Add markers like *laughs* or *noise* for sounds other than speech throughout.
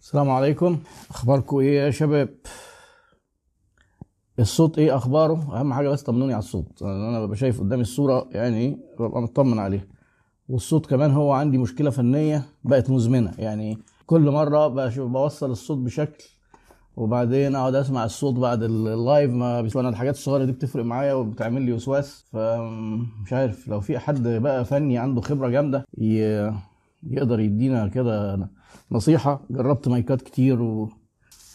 السلام عليكم. أخباركم إيه يا شباب؟ الصوت إيه أخباره؟ أهم حاجة بس طمنوني على الصوت. أنا ببقى شايف قدامي الصورة يعني ببقى مطمن عليها. والصوت كمان هو عندي مشكلة فنية بقت مزمنة. يعني كل مرة بوصل الصوت بشكل وبعدين أقعد أسمع الصوت بعد اللايف ما بس أنا الحاجات الصغيرة دي بتفرق معايا وبتعمل لي وسواس. فمش عارف لو في حد بقى فني عنده خبرة جامدة يقدر يدينا كده نصيحة جربت مايكات كتير و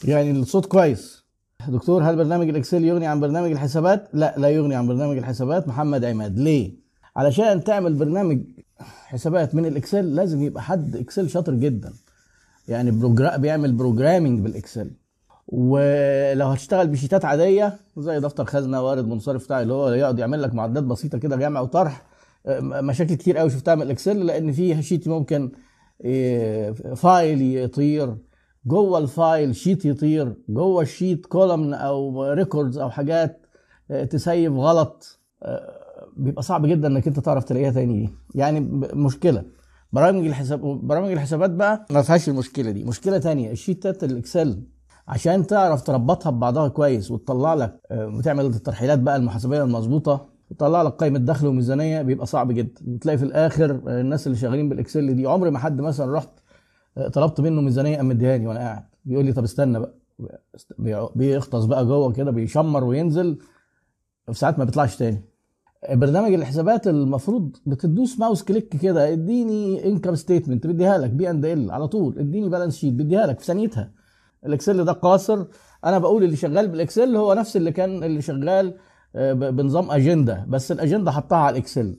يعني الصوت كويس. دكتور هل برنامج ال Excel يغني عن برنامج الحسابات؟ لا لا يغني عن برنامج الحسابات. محمد عماد ليه؟ علشان تعمل برنامج حسابات من ال Excel لازم يبقى حد Excel شاطر جدا. يعني progra... بيعمل programming بال Excel. ولو هتشتغل بشيتات عادية زي دفتر خزنة وارد منصرف بتاع اللي هو يقعد يعمل لك معادلات بسيطة كده جمع وطرح. آه، مشاكل كتير قوي شفتها من ال Excel لأن فيه sheet ممكن file يطير. جوه ال file sheet يطير. جوه ال sheet column أو records أو حاجات آه، تسيف غلط. آه، بيبقى صعب جدا إنك أنت تعرف تلاقيها تاني دي. يعني مشكلة. برامج الحساب برامج الحسابات بقى ما فيهاش المشكلة دي. مشكلة تانية الشيتات ال Excel. عشان تعرف تربطها ببعضها كويس وتطلع لك آه، وتعمل الترحيلات بقى المحاسبية المظبوطة وتطلع لك قائمة دخل وميزانية بيبقى صعب جدا. وتلاقي في الآخر آه، الناس اللي شغالين بال Excel دي عمري ما حد مثلا رحت آه، طلبت منه ميزانية قام مديهاني وأنا قاعد. بيقول لي طب استنى بقى. بي- بيغطس بقى جوه كده بيشمر وينزل. في ساعات ما بيطلعش تاني. برنامج الحسابات المفروض بتدوس mouse click كده اديني income statement بديها لك P and L على طول. اديني balance sheet بديها لك في ثانيتها. ال Excel ده قاصر. أنا بقول اللي شغال بال Excel هو نفس اللي كان اللي شغال بنظام أجندة بس الأجندة حطها على ال Excel.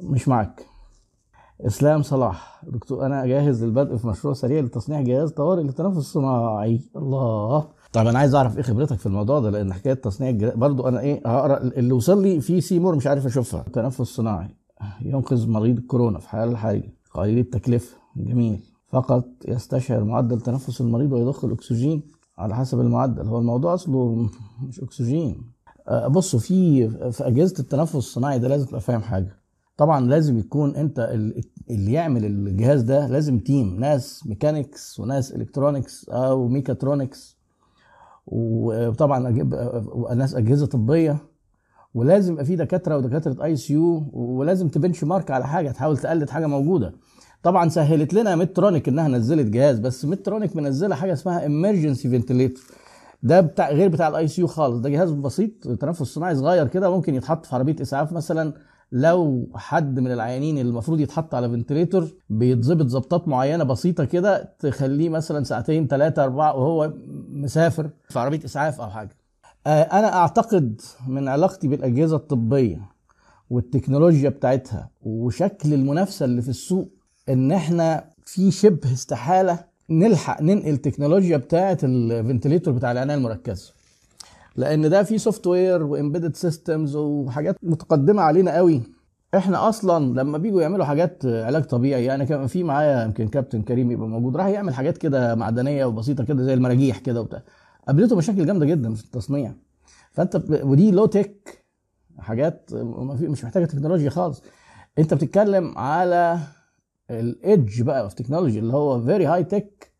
مش معاك. إسلام صلاح. دكتور أنا جاهز للبدء في مشروع سريع لتصنيع جهاز طوارئ للتنفس الصناعي. الله. طب أنا عايز أعرف إيه خبرتك في الموضوع ده؟ لأن حكاية تصنيع الجهاز برضو أنا إيه هقرأ اللي وصل لي في سيمور مش عارف أشوفها. تنفس صناعي ينقذ مريض الكورونا في حال الحرجه قليل التكلفة. جميل. فقط يستشعر معدل تنفس المريض ويضخ الأكسجين. على حسب المعدل. هو الموضوع أصله مش أكسجين. آه، بصوا في في أجهزة التنفس الصناعي ده لازم تبقى فاهم حاجة. طبعا لازم يكون أنت ال- اللي يعمل الجهاز ده لازم team ناس mechanics وناس electronics أو ميكاترونكس وطبعا أجيب- ناس أجهزة طبية. ولازم يبقى في دكاترة ودكاترة ICU ولازم ت benchmark على حاجة تحاول تقلد حاجة موجودة. طبعا سهلت لنا Medtronic إنها نزلت جهاز بس Medtronic منزلة حاجة اسمها emergency ventilator ده بتاع غير بتاع ال ICU خالص. ده جهاز بسيط تنفس صناعي صغير كده ممكن يتحط في عربية إسعاف مثلا. لو حد من العيانين اللي المفروض يتحط على ventilator بيتظبط ظبطات معينة بسيطة كده تخليه مثلا ساعتين ثلاثة أربعة وهو مسافر في عربية إسعاف أو حاجة. آه، أنا أعتقد من علاقتي بالأجهزة الطبية والتكنولوجيا بتاعتها وشكل المنافسة اللي في السوق إن إحنا في شبه استحالة نلحق ننقل تكنولوجيا بتاعة ال ventilator بتاع العناية المركزة. لأن ده فيه software و embedded systems وحاجات متقدمة علينا قوي. إحنا أصلا لما بيجوا يعملوا حاجات علاج طبيعي يعني كان في معايا يمكن كابتن كريم يبقى موجود راح يعمل حاجات كده معدنية وبسيطة كده زي المراجيح كده وبتاع. قابلته مشاكل جامدة جدا في التصنيع. فأنت ب... ودي low tech حاجات مش محتاجة تكنولوجيا خالص. أنت بتتكلم على ال edge بقى في technology اللي هو very high tech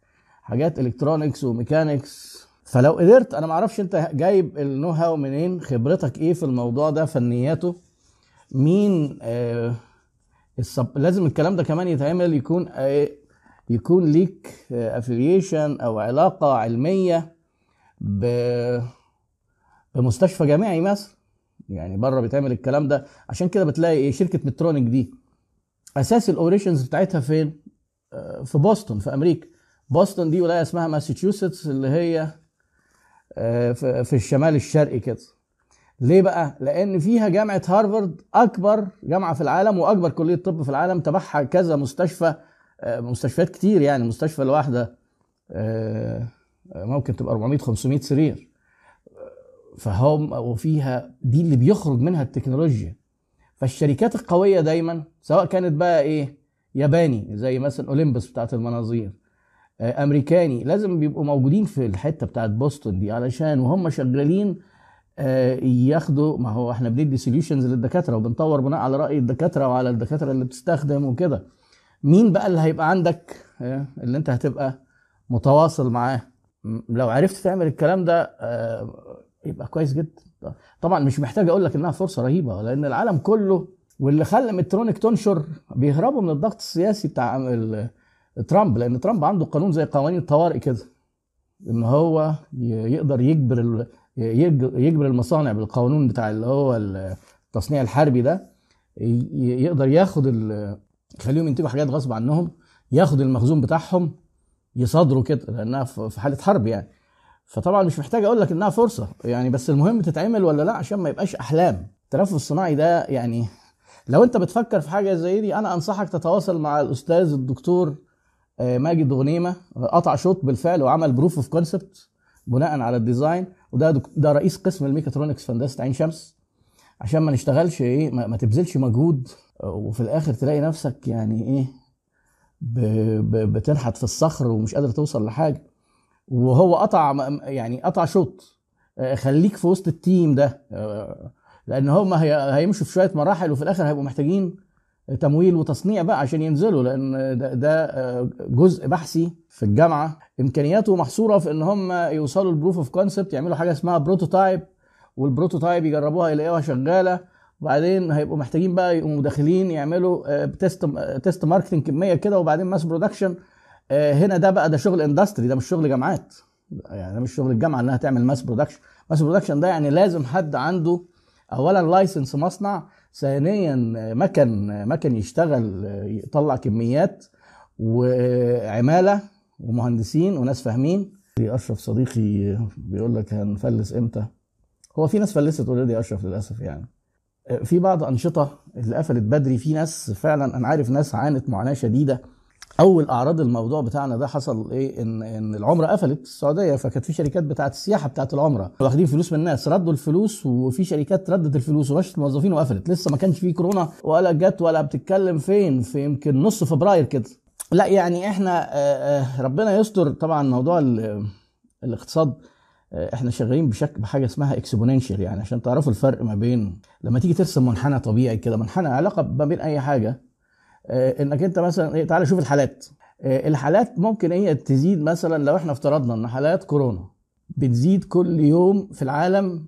حاجات electronics و mechanics فلو قدرت أنا ما أعرفش أنت جايب ال know how منين خبرتك إيه في الموضوع ده فنياته. مين آه السب... لازم الكلام ده كمان يتعمل يكون آه يكون ليك affiliation أو علاقة علمية ب... بمستشفى جامعي مثلا. يعني بره بيتعمل الكلام ده. عشان كده بتلاقي إيه شركة مترونيك دي. أساس ال operations بتاعتها فين؟ آه، في بوسطن في أمريكا بوسطن دي ولاية اسمها ماساتشوستس اللي هي آه، في الشمال الشرقي كده ليه بقى؟ لأن فيها جامعة هارفارد أكبر جامعة في العالم وأكبر كلية طب في العالم تبعها كذا مستشفى آه، مستشفيات كتير يعني المستشفى الواحدة ممكن تبقى 400 500 سرير فهم وفيها دي اللي بيخرج منها التكنولوجيا فالشركات القوية دايما سواء كانت بقى إيه ياباني زي مثلا أولمبس بتاعت المناظير آه، أمريكاني لازم بيبقوا موجودين في الحتة بتاعت بوسطن دي علشان وهم شغالين آه، ياخدوا ما هو إحنا بندي سوليوشنز للدكاترة وبنطور بناء على رأي الدكاترة وعلى الدكاترة اللي بتستخدم وكده. مين بقى اللي هيبقى عندك آه، اللي أنت هتبقى متواصل معاه؟ لو عرفت تعمل الكلام ده يبقى كويس جدا. طبعا مش محتاج أقول لك إنها فرصة رهيبة لأن العالم كله واللي خلى مترونيك تنشر بيهربوا من الضغط السياسي بتاع ترامب لأن ترامب عنده قانون زي قوانين الطوارئ كده إن هو يقدر يجبر يجبر المصانع بالقانون بتاع اللي هو التصنيع الحربي ده يقدر ياخد يخليهم ينتجوا حاجات غصب عنهم ياخد المخزون بتاعهم يصادروا كده لأنها في حالة حرب يعني. فطبعا مش محتاج أقول لك إنها فرصة. يعني بس المهم تتعمل ولا لأ عشان ما يبقاش أحلام. التنفس الصناعي ده يعني لو أنت بتفكر في حاجة زي دي أنا أنصحك تتواصل مع الأستاذ الدكتور آه، ماجد غنيمة. قطع شوط بالفعل وعمل proof of concept بناء على ال design. وده ده رئيس قسم الميكاترونكس في هندسة عين شمس. عشان ما نشتغلش إيه ما, ما تبذلش مجهود آه، وفي الآخر تلاقي نفسك يعني إيه بتنحت في الصخر ومش قادر توصل لحاجة. وهو قطع يعني قطع شوط. آه، خليك في وسط ال team ده. آه، لأن هم هي هيمشوا في شوية مراحل وفي الآخر هيبقوا محتاجين تمويل وتصنيع بقى عشان ينزلوا لأن ده, آه، جزء بحثي في الجامعة. إمكانياته محصورة في إن هم يوصلوا ال proof of concept يعملوا حاجة اسمها prototype وال prototype يجربوها يلاقوها شغالة. وبعدين هيبقوا محتاجين بقى يقوموا داخلين يعملوا test test marketing كمية كده وبعدين mass production هنا ده بقى ده شغل industry ده مش شغل جامعات. يعني ده مش شغل الجامعة إنها تعمل mass production mass production ده يعني لازم حد عنده اولا license مصنع ثانيا مكن مكن يشتغل يطلع كميات وعمالة ومهندسين وناس فاهمين. أشرف صديقي بيقول لك هنفلس إمتى؟ هو في ناس فلست اوريدي أشرف للأسف يعني. في بعض أنشطة اللي قفلت بدري في ناس فعلا أنا عارف ناس عانت معاناة شديدة. أول أعراض الموضوع بتاعنا ده حصل إيه؟ ان إن العمرة قفلت السعودية فكانت في شركات بتاعه السياحة بتاعه العمرة واخدين فلوس من الناس ردوا الفلوس وفي شركات ردت الفلوس ومشت الموظفين وقفلت. لسه ما كانش في كورونا ولا جت ولا بتتكلم فين في يمكن نص فبراير كده. لا يعني إحنا آه، آه، ربنا يستر. طبعا موضوع ال- الاقتصاد آه، إحنا شغالين بشكل بحاجة اسمها exponential يعني عشان تعرفوا الفرق ما بين لما تيجي ترسم منحنى طبيعي كده منحنى علاقة ما بين أي حاجة انك انت مثلا إيه تعالى شوف الحالات. آه، الحالات ممكن هي تزيد مثلا لو إحنا افترضنا إن حالات كورونا بتزيد كل يوم في العالم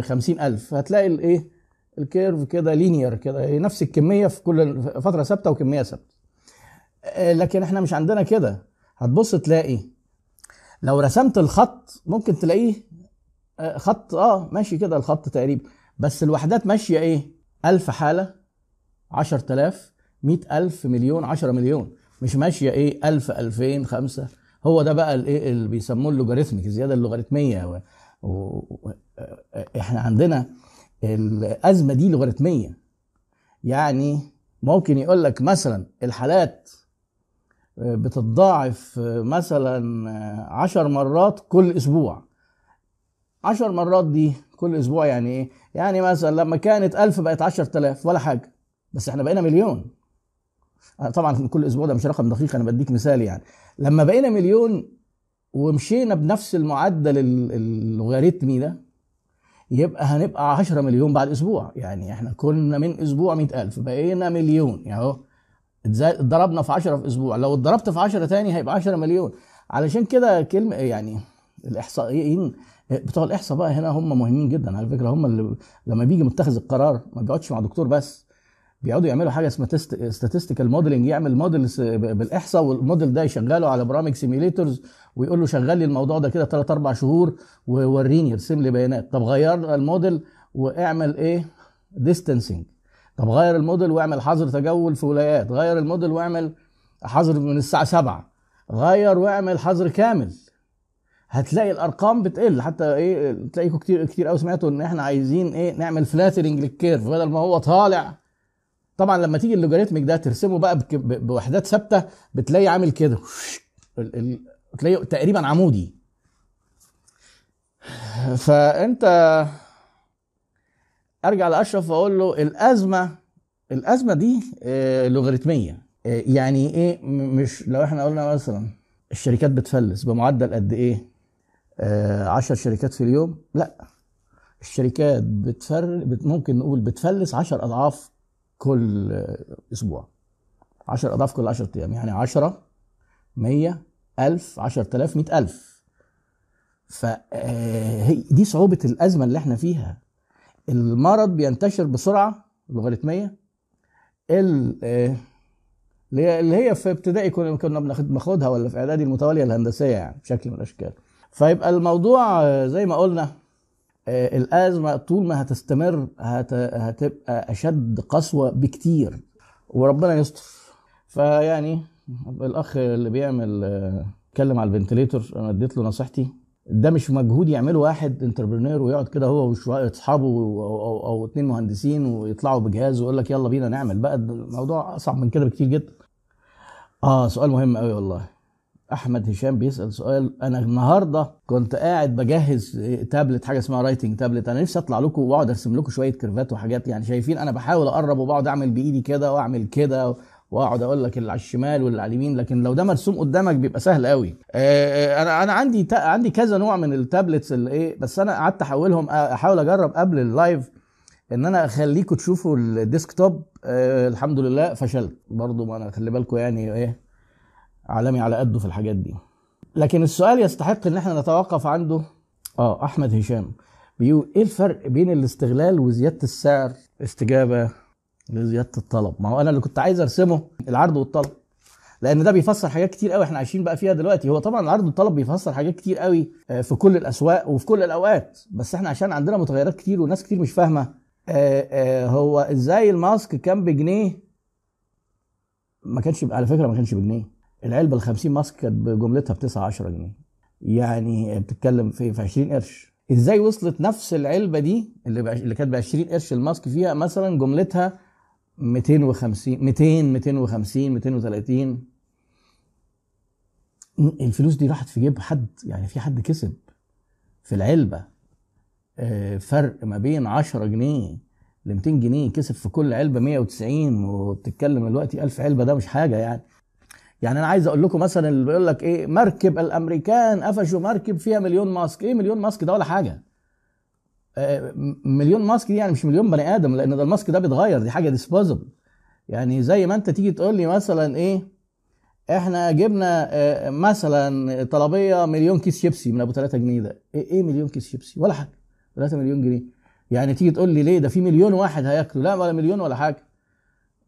خمسين ألف. هتلاقي الايه ال curve كده linear كده هي نفس الكمية في كل فترة ثابتة وكمية ثابتة. آه، لكن إحنا مش عندنا كده. هتبص تلاقي لو رسمت الخط ممكن تلاقيه آه، خط آه ماشي كده الخط تقريبا. بس الوحدات ماشية إيه ألف حالة عشر تلاف مئة ألف مليون عشرة مليون. مش ماشية إيه؟ ألف ألفين خمسة. هو ده بقى الإيه اللي بيسموه اللوغاريتميك الزيادة اللوغاريتمية. و... و... إحنا عندنا الأزمة دي لوغاريتمية. يعني ممكن يقول لك مثلا الحالات بتتضاعف مثلا عشر مرات كل أسبوع. عشر مرات دي كل أسبوع يعني إيه؟ يعني مثلا لما كانت ألف بقت عشر تلاف ولا حاجة. بس إحنا بقينا مليون. طبعا كل أسبوع ده مش رقم دقيق أنا بديك مثال يعني. لما بقينا مليون ومشينا بنفس المعدل ال- اللوغاريتمي ده يبقى هنبقى 10 مليون بعد أسبوع. يعني إحنا كنا من أسبوع 100000 بقينا مليون. يعني أهو اتضربنا في 10 في أسبوع. لو اتضربت في 10 تاني هيبقى 10 مليون. علشان كده كلمة يعني الإحصائيين بتوع الإحصاء بقى هنا هم مهمين جدا على فكرة. هم اللي لما بيجي متخذ القرار ما بيقعدش مع دكتور بس. بيقعدوا يعملوا حاجة اسمها statistical modeling يعمل موديل بالإحصاء والموديل ده يشغله على برامج simulators ويقول له شغل لي الموضوع ده كده 3 4 شهور ووريني ارسم لي بيانات. طب غير الموديل واعمل إيه؟ distancing طب غير الموديل واعمل حظر تجول في ولايات. غير الموديل واعمل حظر من الساعة 7 غير واعمل حظر كامل. هتلاقي الأرقام بتقل. حتى إيه تلاقيكم كتير كتير قوي سمعتوا إن إحنا عايزين إيه نعمل flattening لل curve بدل ما هو طالع طبعا لما تيجي ال logarithmic ده ترسمه بقى بوحدات ثابتة بتلاقي عامل كده. تلاقيه تقريبا عمودي. فأنت أرجع لأشرف وأقول له الأزمة الأزمة دي آه، لوغاريتميه آه، يعني إيه؟ مش لو إحنا قلنا مثلا الشركات بتفلس بمعدل قد إيه؟ آه، عشر شركات في اليوم؟ لأ. الشركات بتفر بت- ممكن نقول بتفلس عشر أضعاف كل آه، أسبوع. 10 أضعاف كل 10 أيام. يعني 10 100 1000 10000 100000 فهي دي صعوبة الأزمة اللي إحنا فيها. المرض بينتشر بسرعة لوغاريتمية ال- آه، اللي هي في ابتدائي كنا كنا بناخد- بناخدها ولا في إعدادي المتوالية الهندسية يعني بشكل من الأشكال. فيبقى الموضوع آه، زي ما قلنا آه، الأزمة طول ما هتستمر هت... هتبقى أشد قسوة بكتير. وربنا يستر. فيعني الأخ اللي بيعمل آه، اتكلم على ال ventilator أنا اديت له نصيحتي. ده مش مجهود يعمله واحد entrepreneur ويقعد كده هو وشويه اصحابه أو, أو اتنين مهندسين ويطلعوا بجهاز ويقول لك يلا بينا نعمل. بقى الموضوع أصعب من كده بكتير جدا. آه سؤال مهم قوي والله. أحمد هشام بيسأل سؤال أنا النهارده كنت قاعد بجهز تابلت حاجة اسمها writing tablet أنا نفسي أطلع لكم وأقعد أرسم لكم شوية curve ات وحاجات يعني شايفين أنا بحاول أقرب وبقعد أعمل بإيدي كده وأعمل كده وأقعد أقول لك اللي على الشمال واللي على اليمين لكن لو ده مرسوم قدامك بيبقى سهل قوي آه، أنا أنا عندي عندي كذا نوع من ال tablets اللي إيه بس أنا قعدت أحولهم أحاول أجرب قبل ال live إن أنا أخليكم تشوفوا ال desktop. آه الحمد لله فشلت. برضو ما أنا خلي بالكم يعني إيه علمي على قده في الحاجات دي. لكن السؤال يستحق إن إحنا نتوقف عنده. آه أحمد هشام بيقول إيه الفرق بين الاستغلال وزيادة السعر؟ استجابة لزيادة الطلب. ما هو أنا اللي كنت عايز أرسمه العرض والطلب. لأن ده بيفسر حاجات كتير قوي إحنا عايشين بقى فيها دلوقتي. هو طبعا العرض والطلب بيفسر حاجات كتير قوي آه، في كل الأسواق وفي كل الأوقات. بس إحنا عشان عندنا متغيرات كتير وناس كتير مش فاهمة آه، آه، هو إزاي الماسك كان بجنيه؟ ما كانش على فكرة ما كانش بجنيه. العلبه ال 50 ماسك كانت بجملتها ب 9 10 جنيه. يعني بتتكلم في في 20 قرش. إزاي وصلت نفس العلبة دي اللي اللي كانت ب 20 قرش الماسك فيها؟ مثلا جملتها 250 200 250 230 الفلوس دي راحت في جيب حد يعني في حد كسب في العلبة. آه، فرق ما بين 10 جنيه ل 200 جنيه كسب في كل علبة 190 وبتتكلم دلوقتي 1000 علبة ده مش حاجة يعني. يعني أنا عايز أقول لكم مثلا اللي بيقول لك إيه مركب الأمريكان قفشوا مركب فيها مليون mask. إيه مليون mask؟ ده ولا حاجة. آه، مليون mask دي يعني مش مليون بني آدم لأن ده ال mask ده بيتغير دي حاجة disposable يعني زي ما أنت تيجي تقول لي مثلا إيه إحنا جبنا آه، مثلا طلبية مليون كيس شيبسي من أبو 3 جنيه ده. إيه إيه مليون كيس شيبسي؟ ولا حاجة. 3 مليون جنيه. يعني تيجي تقول لي ليه؟ ده في مليون واحد هياكلوا. لا ولا مليون ولا حاجة.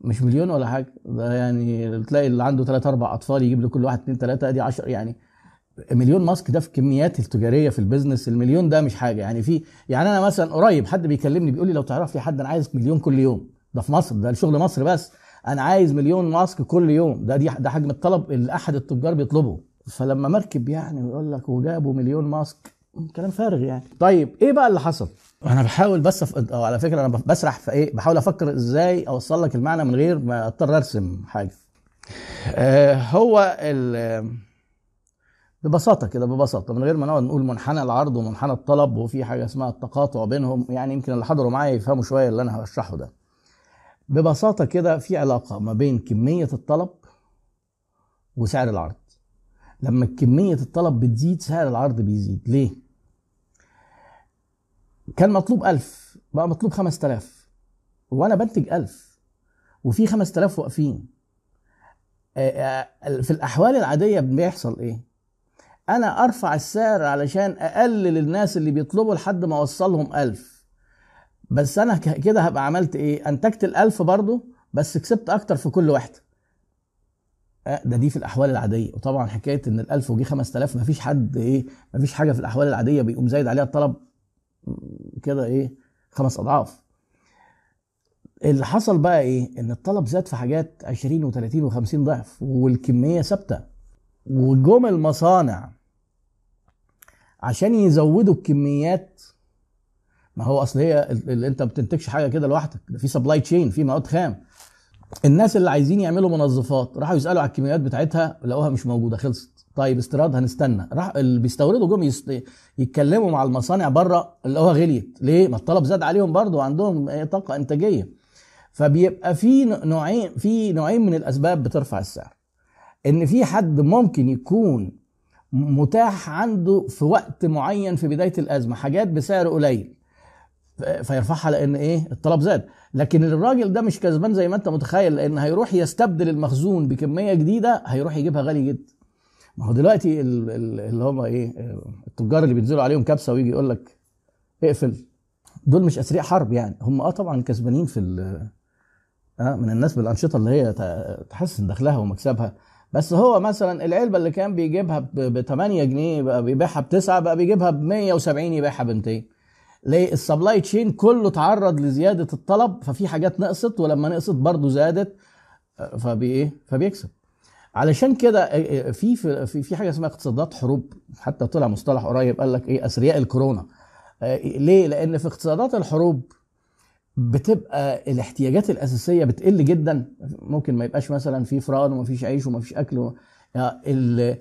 مش مليون ولا حاجة. ده يعني تلاقي اللي عنده 3 4 أطفال يجيب له كل واحد 2 3 ادي 10 يعني مليون mask ده في كميات التجارية في ال business المليون ده مش حاجة. يعني في يعني أنا مثلا قريب حد بيكلمني بيقول لي لو تعرف لي حد أنا عايز مليون كل يوم. ده في مصر ده شغل مصر بس. أنا عايز مليون mask كل يوم. ده دي ده حجم الطلب اللي أحد التجار بيطلبه. فلما مركب يعني ويقول لك وجابوا مليون mask كلام فارغ يعني. طيب إيه بقى اللي حصل؟ أنا بحاول بس أف... أو على فكرة أنا بسرح في إيه؟ بحاول أفكر إزاي أوصل لك المعنى من غير ما أضطر أرسم حاجة. آه هو ال ببساطة كده ببساطة من غير ما نقعد نقول منحنى العرض ومنحنى الطلب وفي حاجة اسمها التقاطع بينهم يعني يمكن اللي حضروا معايا يفهموا شوية اللي أنا هشرحه ده. ببساطة كده في علاقة ما بين كمية الطلب وسعر العرض. لما كمية الطلب بتزيد سعر العرض بيزيد. ليه؟ كان مطلوب ألف بقى مطلوب خمس تلاف وأنا بنتج ألف وفي خمس تلاف واقفين في الأحوال العادية بيحصل إيه؟ أنا أرفع السعر علشان أقلل الناس اللي بيطلبوا لحد ما أوصلهم ألف. بس أنا ك- كده هبقى عملت إيه؟ أنتجت الألف برضو بس كسبت أكتر في كل واحدة آه، ده دي في الأحوال العادية. وطبعا حكاية إن ال1000 وجي 5000 مفيش حد إيه؟ مفيش حاجة في الأحوال العادية بيقوم زايد عليها الطلب. كده إيه خمس اضعاف. اللي حصل بقى إيه ان الطلب زاد في حاجات 20 و30 و50 ضعف والكمية ثابتة. وجم المصانع عشان يزودوا الكميات. ما هو اصل هي اللي انت ما بتنتجش حاجة كده لوحدك ده في supply chain في مواد خام. الناس اللي عايزين يعملوا منظفات راحوا يسألوا على الكميات بتاعتها لقوها مش موجودة خلصت. طيب استيراد هنستنى. راح اللي بيستوردوا جم يست... يتكلموا مع المصانع بره اللي هو غليت. ليه؟ ما الطلب زاد عليهم برضه وعندهم طاقة إنتاجية. فبيبقى في نوعين في نوعين من الأسباب بترفع السعر. إن في حد ممكن يكون متاح عنده في وقت معين في بداية الأزمة حاجات بسعر قليل. فيرفعها لأن إيه؟ الطلب زاد. لكن الراجل ده مش كسبان زي ما انت متخيل لأن هيروح يستبدل المخزون بكمية جديدة هيروح يجيبها غالي جدا ما هو دلوقتي ال- ال- اللي هم إيه؟ التجار اللي بينزلوا عليهم كبسة ويجي يقول لك اقفل. دول مش اثرياء حرب يعني. هم آه طبعا كسبانين في آه من الناس بالأنشطة اللي هي تحسن دخلها ومكسبها. بس هو مثلا العلبة اللي كان بيجيبها ب 8 جنيه بقى بيبيعها بتسعة بقى بيجيبها ب 170 يبيعها ب 200 ليه السبلاي تشين كله تعرض لزيادة الطلب ففي حاجات نقصت ولما نقصت برضه زادت آه، فبي إيه؟ فبيكسب. علشان كده آه، في في في في حاجة اسمها اقتصادات حروب. حتى طلع مصطلح قريب قال لك إيه؟ أثرياء الكورونا. آه، ليه؟ لأن في اقتصادات الحروب بتبقى الاحتياجات الأساسية بتقل جدا. ممكن ما يبقاش مثلا في فران ومفيش عيش ومفيش أكل و... يعني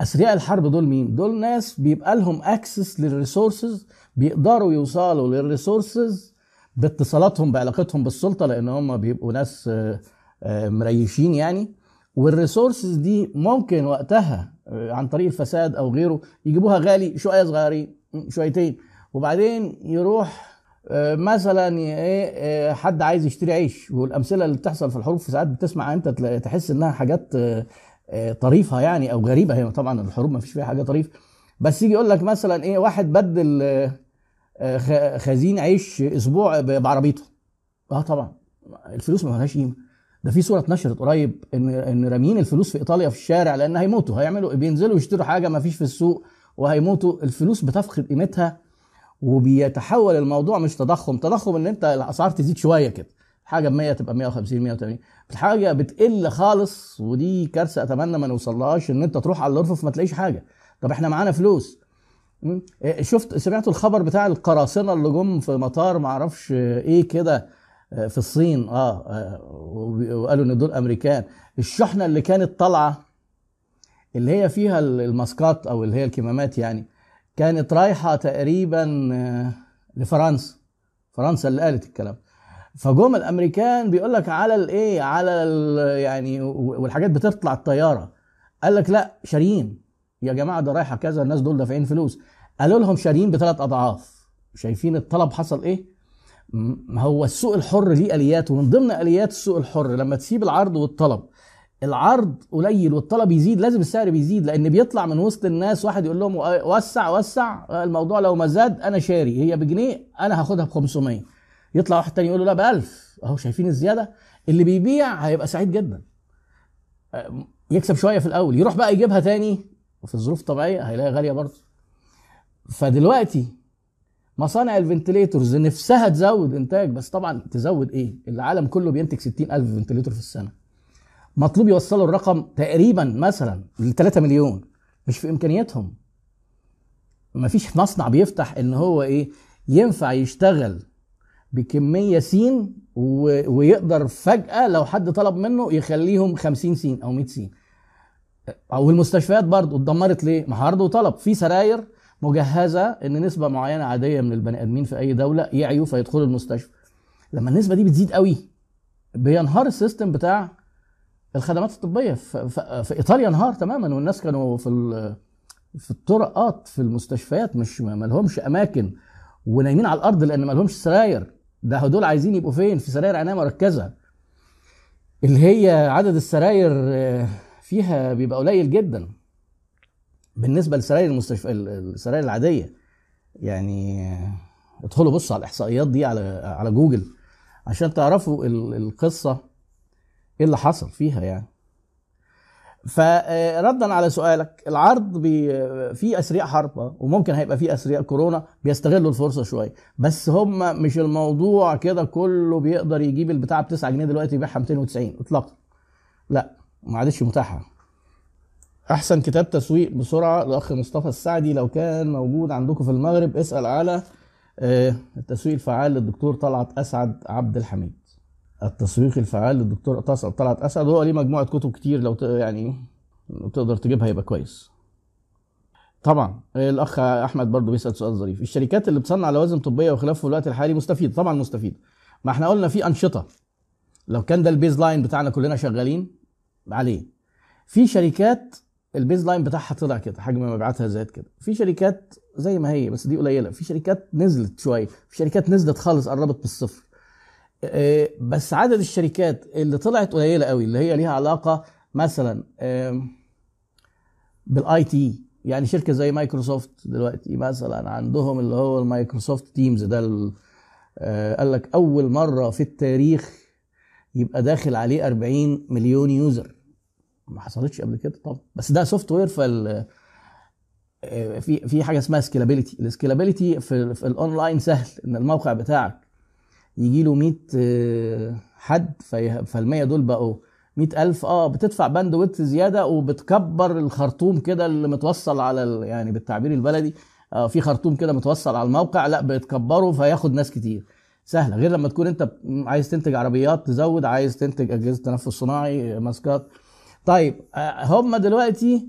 أثرياء الحرب دول مين؟ دول ناس بيبقى لهم access لل resources بيقدروا يوصلوا لل resources باتصالاتهم بعلاقتهم بالسلطة لأن هم بيبقوا ناس آه، آه، مريشين يعني. وال resources دي ممكن وقتها آه، عن طريق الفساد أو غيره يجيبوها غالي شوية صغيرين شويتين. وبعدين يروح مثلا إيه حد عايز يشتري عيش. والأمثلة اللي بتحصل في الحروب في ساعات بتسمع أنت تحس إنها حاجات طريفة يعني أو غريبة. هي طبعا الحروب ما فيش فيها حاجة طريفه بس يجي يقول لك مثلا إيه واحد بدل آه، آه، خزين عيش أسبوع بعربيته. آه طبعا. الفلوس ما لهاش قيمة. ده في صورة اتنشرت قريب إن إن راميين الفلوس في إيطاليا في الشارع لأن هيموتوا. هيعملوا بينزلوا يشتروا حاجة ما فيش في السوق وهيموتوا. الفلوس بتفقد قيمتها وبيتحول الموضوع مش تضخم. تضخم إن أنت الأسعار تزيد شوية كده. حاجة ب 100 تبقى 150 180 الحاجة بتقل خالص ودي كارثة أتمنى ما نوصلهاش إن أنت تروح على الارفف ما تلاقيش حاجة. طب إحنا معانا فلوس. إيه، شفت سمعتوا الخبر بتاع القراصنة اللي جم في مطار ما أعرفش إيه كده آه، في الصين؟ آه آه، وقالوا إن دول أمريكان. الشحنة اللي كانت طالعة اللي هي فيها الماسكات أو اللي هي الكمامات يعني كانت رايحة تقريبا آه، لفرنسا. فرنسا اللي قالت الكلام. فجم الأمريكان بيقول لك على الايه على يعني والحاجات بتطلع الطيارة. قال لك لا شاريين. يا جماعة ده رايحة كذا الناس دول دافعين فلوس. قالوا لهم شاريين بثلاث أضعاف. شايفين الطلب حصل إيه؟ ما هو السوق الحر ليه آليات ومن ضمن آليات السوق الحر لما تسيب العرض والطلب. العرض قليل والطلب يزيد لازم السعر بيزيد لأن بيطلع من وسط الناس واحد يقول لهم وسع وسع الموضوع لو ما زاد أنا شاري. هي بجنيه أنا هاخدها ب 500 يطلع واحد تاني يقول له لا ب 1000 أهو شايفين الزيادة. اللي بيبيع هيبقى سعيد جدا. يكسب شوية في الأول يروح بقى يجيبها تاني. وفي الظروف الطبيعية هيلاقيها غالية برضه. فدلوقتي مصانع ال ventilators نفسها تزود إنتاج بس طبعا تزود إيه؟ العالم كله بينتج 60 ألف ventilator في السنة. مطلوب يوصلوا الرقم تقريبا مثلا ل 3 مليون. مش في إمكانياتهم. مفيش مصنع بيفتح إن هو إيه؟ ينفع يشتغل بكمية سين. ويقدر فجأة لو حد طلب منه يخليهم 50 سين أو 100 سين. أو المستشفيات برضو اتدمرت ليه؟ ما عرض وطلب. في سراير مجهزة إن نسبة معينة عادية من البني آدمين في أي دولة يعيوا فيدخلوا المستشفى. لما النسبة دي بتزيد قوي بينهار السيستم بتاع الخدمات الطبية. في, في, إيطاليا انهار تماما والناس كانوا في في الطرقات في المستشفيات مش ما لهمش أماكن ونايمين على الأرض لأن ما لهمش سراير. ده دول عايزين يبقوا فين؟ في سراير عناية مركزة. اللي هي عدد السراير آه، فيها بيبقى قليل جدا بالنسبة لسراير المستشفى السراير العادية. يعني آه، ادخلوا بصوا على الإحصائيات دي على على جوجل عشان تعرفوا ال- القصة إيه اللي حصل فيها يعني. فردا على سؤالك العرض بي في أثرياء حرب آه، وممكن هيبقى في أثرياء كورونا بيستغلوا الفرصة شوية بس هم مش الموضوع كده كله بيقدر يجيب البتاع ب 9 جنيه دلوقتي يبيعها 290 اطلاقا. لا. ما عادش متاحة. أحسن كتاب تسويق بسرعة الاخ مصطفى السعدي لو كان موجود عندكم في المغرب اسأل على آه، التسويق الفعال للدكتور طلعت أسعد عبد الحميد. التسويق الفعال للدكتور طلعت أسعد هو ليه مجموعة كتب كتير لو يعني تقدر تجيبها يبقى كويس. طبعا الأخ أحمد برضو بيسأل سؤال ظريف. الشركات اللي بتصنع لوازم طبية وخلافه في الوقت الحالي مستفيد. طبعا مستفيد. ما إحنا قلنا في أنشطة. لو كان ده ال baseline بتاعنا كلنا شغالين عليه. في شركات ال baseline بتاعها طلع كده حجم مبيعاتها زاد كده. في شركات زي ما هي بس دي قليلة. في شركات نزلت شوية. في شركات نزلت خالص قربت بالصفر. آه، بس عدد الشركات اللي طلعت قليلة قوي اللي هي ليها علاقة مثلا بال IT يعني شركة زي مايكروسوفت دلوقتي مثلا عندهم اللي هو المايكروسوفت Teams ده آه، قال لك أول مرة في التاريخ يبقى داخل عليه 40 مليون user. ما حصلتش قبل كده طبعا. بس ده software آه، في في حاجة اسمها scalability ال scalability في, في الاونلاين سهل. إن الموقع بتاعك يجي له 100 آه، حد في فال 100 دول بقوا 100000 آه بتدفع bandwidth زيادة وبتكبر الخرطوم كده اللي متوصل على ال- يعني بالتعبير البلدي. آه في خرطوم كده متوصل على الموقع لا بتكبره فياخد ناس كتير. سهلة. غير لما تكون أنت عايز تنتج عربيات تزود عايز تنتج أجهزة تنفس صناعي mask ات. طيب آه، هم دلوقتي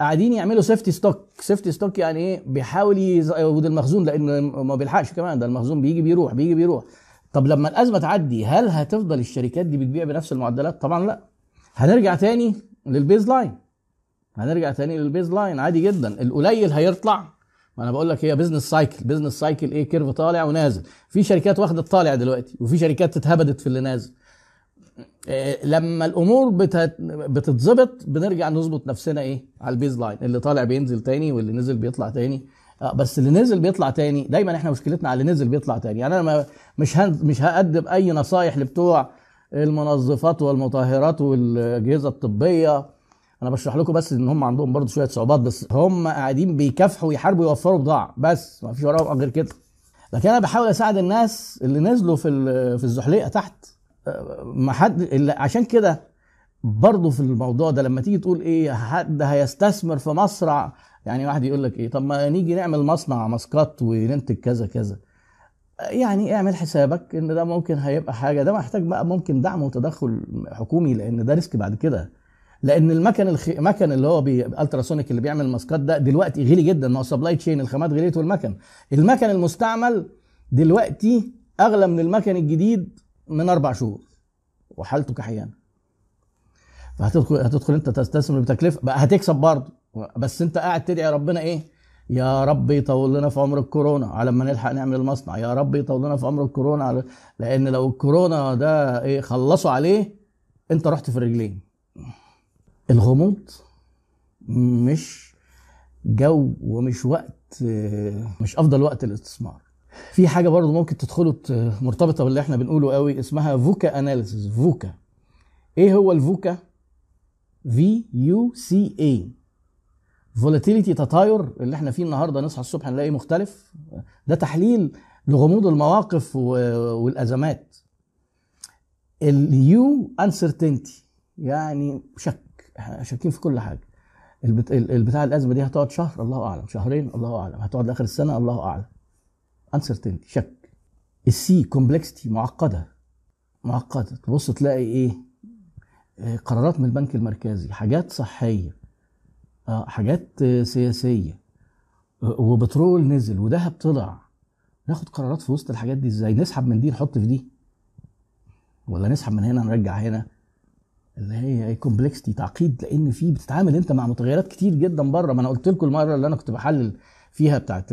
قاعدين يعملوا safety stock safety stock يعني إيه؟ بيحاول يزود المخزون لأن ما بيلحقش كمان ده المخزون بيجي بيروح بيجي بيروح. طب لما الأزمة تعدي هل هتفضل الشركات دي بتبيع بنفس المعدلات؟ طبعا لا. هنرجع تاني لل baseline هنرجع تاني لل baseline عادي جدا. القليل هيطلع. ما أنا بقول لك هي business cycle business cycle إيه؟ curve طالع ونازل. في شركات واخدة الطالع دلوقتي وفي شركات اتهبدت في اللي نازل. لما الأمور بتت- بتتظبط بنرجع نظبط نفسنا إيه؟ على ال baseline. اللي طالع بينزل تاني واللي نزل بيطلع تاني. آه، بس اللي نزل بيطلع تاني دايما إحنا مشكلتنا على اللي نزل بيطلع تاني. يعني أنا مش مش هقدم أي نصايح لبتوع المنظفات والمطهرات والأجهزة الطبية. أنا بشرح لكم بس إن هم عندهم برضه شوية صعوبات بس هم قاعدين بيكافحوا يحاربوا يوفروا بضاعة. بس ما فيش وراهم غير كده. لكن أنا بحاول أساعد الناس اللي نزلوا في في الزحليقة تحت. آه، ما حد عشان كده برضه في الموضوع ده لما تيجي تقول إيه حد هيستثمر في مصنع يعني واحد يقول لك إيه طب ما نيجي نعمل مصنع ماسكات وننتج كذا كذا يعني اعمل حسابك إن ده ممكن هيبقى حاجة ده محتاج بقى ممكن دعم وتدخل حكومي لأن ده risk بعد كده لأن المكن الخ... المكن اللي هو. ultrasonic اللي بيعمل mask ات ده دلوقتي غالي جدا ما هو supply chain الخامات غليت والمكن المكن المستعمل دلوقتي أغلى من المكن الجديد من أربع شهور وحالته كحيانه فهتدخل هتدخل أنت تستثمر بتكلفة. بقى هتكسب برضه. بس أنت قاعد تدعي ربنا إيه؟ يا رب يطول لنا في عمر الكورونا. على ما نلحق نعمل المصنع. يا رب يطول لنا في عمر الكورونا. على... لأن لو الكورونا ده إيه خلصوا عليه أنت رحت في الرجلين الغموض مش جو ومش وقت مش أفضل وقت الاستثمار في حاجة برضو ممكن تدخلوا مرتبطة باللي إحنا بنقوله قوي اسمها VUCA analysis VUCA إيه هو ال VUCA V U C A volatility تطاير اللي إحنا فيه النهارده نصحى الصبح نلاقيه مختلف. ده تحليل لغموض المواقف والأزمات. ال U uncertainty يعني شك شاكين في كل حاجة. البت... ال- البتاع الأزمة دي هتقعد شهر الله أعلم. شهرين الله أعلم. هتقعد لآخر السنة الله أعلم. uncertainty شك. ال C complexity معقدة. معقدة. تبص تلاقي إيه؟ آه، قرارات من البنك المركزي حاجات صحية آه حاجات آه، سياسية آه، وبترول نزل وذهب طلع. ناخد قرارات في وسط الحاجات دي إزاي؟ نسحب من دي نحط في دي. ولا نسحب من هنا نرجع هنا. اللي هي كومبلكستي تعقيد. لأن في بتتعامل أنت مع متغيرات كتير جدا بره. ما أنا قلت لكم المرة اللي أنا كنت بحلل فيها بتاعت.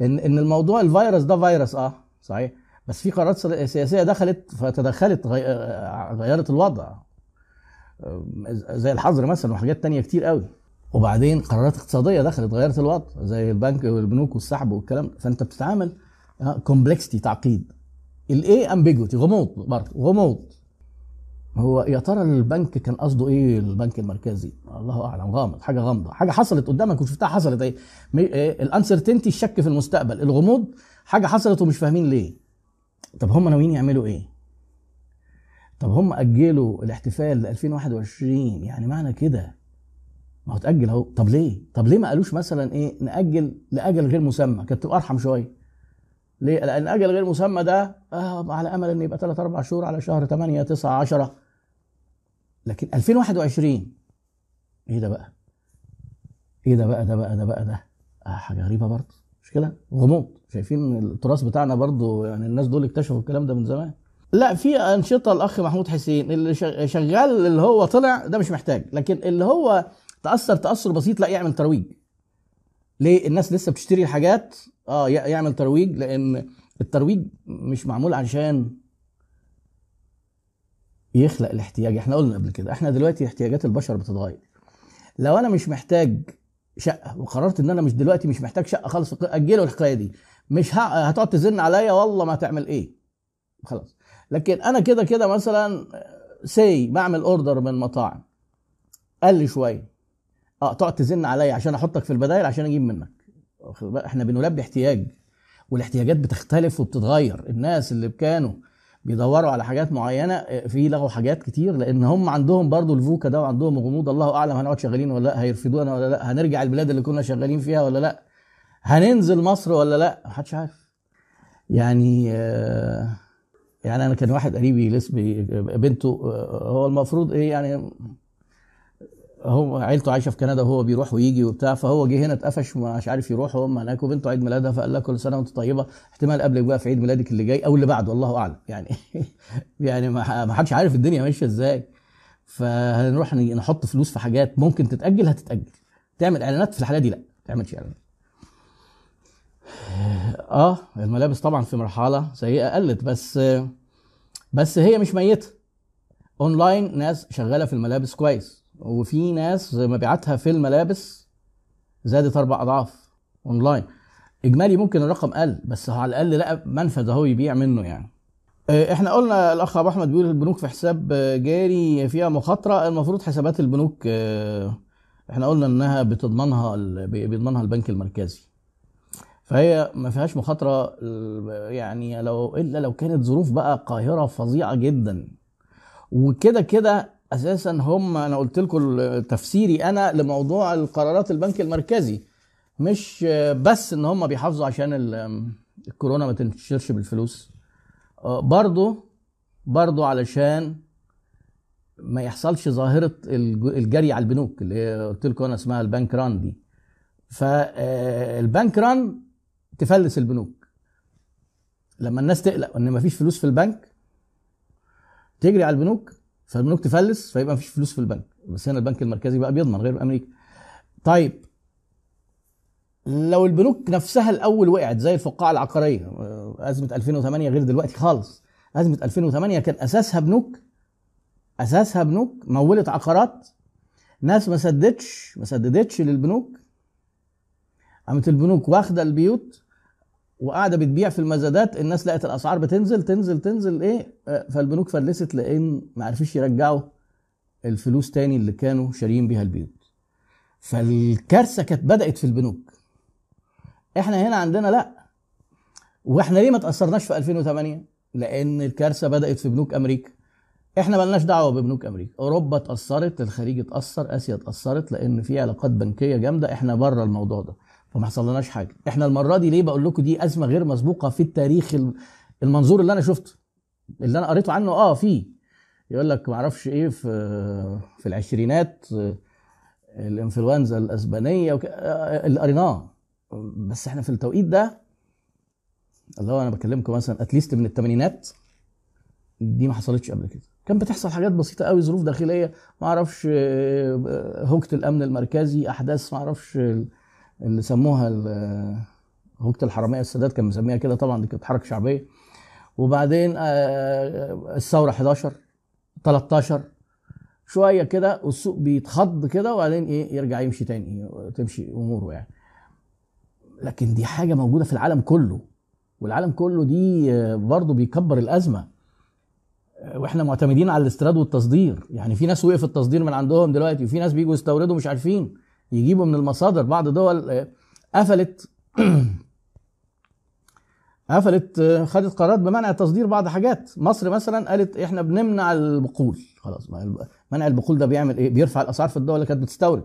إن إن الموضوع الفيروس ده فيروس آه صحيح. بس في قرارات سياسية دخلت فتدخلت غي... آه، غيرت الوضع. آه، زي الحظر مثلا وحاجات تانية كتير قوي. وبعدين قرارات اقتصادية دخلت غيرت الوضع زي البنك والبنوك والسحب والكلام. فأنت بتتعامل complexity تعقيد. الايه ambiguity غموض برضه غموض. هو يا ترى البنك كان قصده إيه؟ البنك المركزي. الله أعلم. غامض. حاجة غامضة. حاجة حصلت قدامك وشفتها حصلت. إيه؟ الأنسرتينتي الشك في المستقبل. الغموض. حاجة حصلت ومش فاهمين ليه. طب هم ناويين يعملوا إيه؟ طب هم أجلوا الاحتفال ل 2021 يعني معنى كده. ما هو اتأجل أهو. طب ليه؟ طب ليه ما قالوش مثلا إيه؟ نأجل لاجل غير مسمى. كانت تبقى أرحم شوية. ليه؟ لأن أجل غير مسمى ده آه على أمل إن يبقى 3 4 شهور على شهر 8 9 10 لكن 2021 إيه ده بقى؟ إيه ده بقى؟ ده بقى؟ ده بقى؟ ده؟ آه حاجة غريبة برضه. مش كده؟ غموض. شايفين التراث بتاعنا برضه يعني الناس دول اكتشفوا الكلام ده من زمان. لا في أنشطة الأخ محمود حسين اللي شغ- شغال اللي هو طلع ده مش محتاج. لكن اللي هو تأثر تأثر بسيط لا يعمل ترويج. ليه؟ الناس لسه بتشتري الحاجات آه يعمل ترويج لأن الترويج مش معمول عشان يخلق الاحتياج. إحنا قلنا قبل كده إحنا دلوقتي احتياجات البشر بتتغير. لو أنا مش محتاج شقة وقررت إن أنا مش دلوقتي مش محتاج شقة خالص أجلوا الحكاية دي. مش هتقعد تزن عليا؟ والله ما هتعمل إيه؟ خلاص. لكن أنا كده كده مثلا سي بعمل أوردر من مطاعم. لي شوية. آه تقعد تزن عليا عشان أحطك في البدايل عشان أجيب منك؟ إحنا بنلبي احتياج. والاحتياجات بتختلف وبتتغير. الناس اللي كانوا بيدوروا على حاجات معينة آه، في لغوا حاجات كتير لأن هم عندهم برضو الفوكا ده وعندهم غموض الله أعلم هنقعد شغالين ولا لأ هيرفدونا ولا لأ هنرجع البلاد اللي كنا شغالين فيها ولا لأ هننزل مصر ولا لأ محدش عارف. يعني آه، يعني أنا كان واحد قريبي لسبي بنته آه، هو المفروض إيه يعني هو عيلته عايشة في كندا وهو بيروح ويجي وبتاع فهو جه هنا اتقفش مش عارف يروح وهم هناك وبنته عيد ميلادها فقال لها كل سنة وانت طيبة. احتمال قبلك بقى في عيد ميلادك اللي جاي أو اللي بعده الله أعلم. يعني *laughs* يعني ما حدش عارف الدنيا ماشية إزاي. فهنروح نحط فلوس في حاجات ممكن تتأجل هتتأجل. تعمل إعلانات في الحالة دي لأ ما تعملش اعلانات آه الملابس طبعا في مرحلة سيئة قلت بس بس هي مش ميتة. اونلاين ناس شغالة في الملابس كويس. وفي ناس مبيعاتها في الملابس زادت أربع أضعاف اونلاين إجمالي ممكن الرقم قل بس على الأقل لقى منفذ أهو يبيع منه يعني. آه، إحنا قلنا الأخ أبو أحمد بيقول البنوك في حساب جاري فيها مخاطرة المفروض حسابات البنوك آه، إحنا قلنا إنها بتضمنها بيضمنها البنك المركزي. فهي ما فيهاش مخاطرة يعني لو إلا لو كانت ظروف بقى قاهرة فظيعة جدا. وكده كده أساسا هم أنا قلت لكم تفسيري أنا لموضوع القرارات البنك المركزي مش آه، بس إن هم بيحافظوا عشان ال- الكورونا ما تنتشرش بالفلوس آه، برضو برضو علشان ما يحصلش ظاهرة الج- الجري على البنوك اللي قلت لكم أنا اسمها البنك ران دي. فالبنك ران تفلس البنوك. لما الناس تقلق إن مفيش فلوس في البنك تجري على البنوك فالبنوك تفلس فيبقى مفيش فلوس في البنك. بس هنا البنك المركزي بقى بيضمن غير أمريكا. طيب لو البنوك نفسها الأول وقعت زي الفقاعة العقارية أزمة 2008 غير دلوقتي خالص. أزمة 2008 كان أساسها بنوك أساسها بنوك مولت عقارات. ناس ما سددتش ما سددتش للبنوك. قامت البنوك واخدة البيوت وقاعدة بتبيع في المزادات الناس لقت الأسعار بتنزل تنزل تنزل إيه؟ آه، فالبنوك فلست لأن ما عرفوش يرجعوا الفلوس تاني اللي كانوا شاريين بيها البيوت. فالكارثة كانت بدأت في البنوك. إحنا هنا عندنا لأ. وإحنا ليه ما تأثرناش في 2008 لأن الكارثة بدأت في بنوك أمريكا. إحنا ملناش دعوة ببنوك أمريكا. أوروبا اتاثرت الخليج اتأثر آسيا اتأثرت لأن في علاقات بنكية جامدة. إحنا بره الموضوع ده. فما حصلناش حاجة. إحنا المرة دي ليه بقول لكم دي أزمة غير مسبوقة في التاريخ الم- المنظور اللي أنا شفته اللي أنا قريته عنه آه في يقول لك ما أعرفش إيه في في العشرينات آه، الإنفلونزا الأسبانية وك... آه، اللي قريناه بس إحنا في التوقيت ده اللي هو أنا بكلمكم مثلا اتليست من الثمانينات دي ما حصلتش قبل كده. كان بتحصل حاجات بسيطة قوي ظروف داخلية ما أعرفش آه، هوجة الأمن المركزي أحداث ما أعرفش اللي سموها ال- هوجة الحرامية السادات كان مسميها كده طبعا دي كانت حركة شعبية. وبعدين آه، الثورة 11 13 شوية كده والسوق بيتخض كده وبعدين إيه يرجع يمشي تاني تمشي أموره يعني. لكن دي حاجة موجودة في العالم كله. والعالم كله دي آه، برضه بيكبر الأزمة. آه، وإحنا معتمدين على الاستيراد والتصدير. يعني في ناس وقف التصدير من عندهم دلوقتي وفي ناس بيجوا يستوردوا مش عارفين. يجيبوا من المصادر. بعض دول آه، قفلت *clears throat* قفلت آه، خدت قرارات بمنع تصدير بعض حاجات. مصر مثلا قالت إحنا بنمنع البقول خلاص منع البقول ده بيعمل إيه؟ بيرفع الأسعار في الدول اللي كانت بتستورد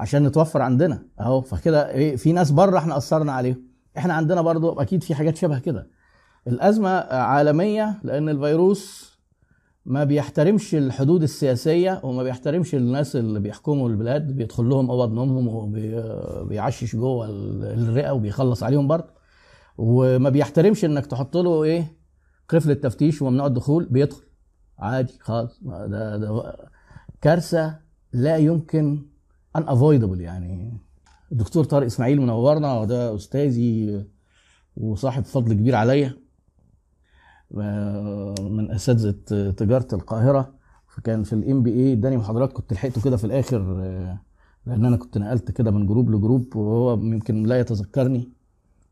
عشان نتوفر عندنا. أهو فكده إيه في ناس بره إحنا اثرنا عليهم. إحنا عندنا برضو أكيد في حاجات شبه كده. الأزمة عالمية لأن الفيروس ما بيحترمش الحدود السياسية وما بيحترمش الناس اللي بيحكموا البلاد بيدخل لهم أوض نومهم وبيعشش جوه الرئة وبيخلص عليهم برضه. وما بيحترمش إنك تحط له إيه قفل التفتيش وممنوع الدخول بيدخل. عادي خالص ده ده كارثة لا يمكن أن avoidable يعني. الدكتور طارق إسماعيل منورنا وده أستاذي وصاحب فضل كبير عليا. من أساتذة تجارة القاهرة فكان في ال MBA اداني محاضرات كنت لحقته كده في الآخر لأن أنا كنت نقلت كده من group ل group وهو يمكن لا يتذكرني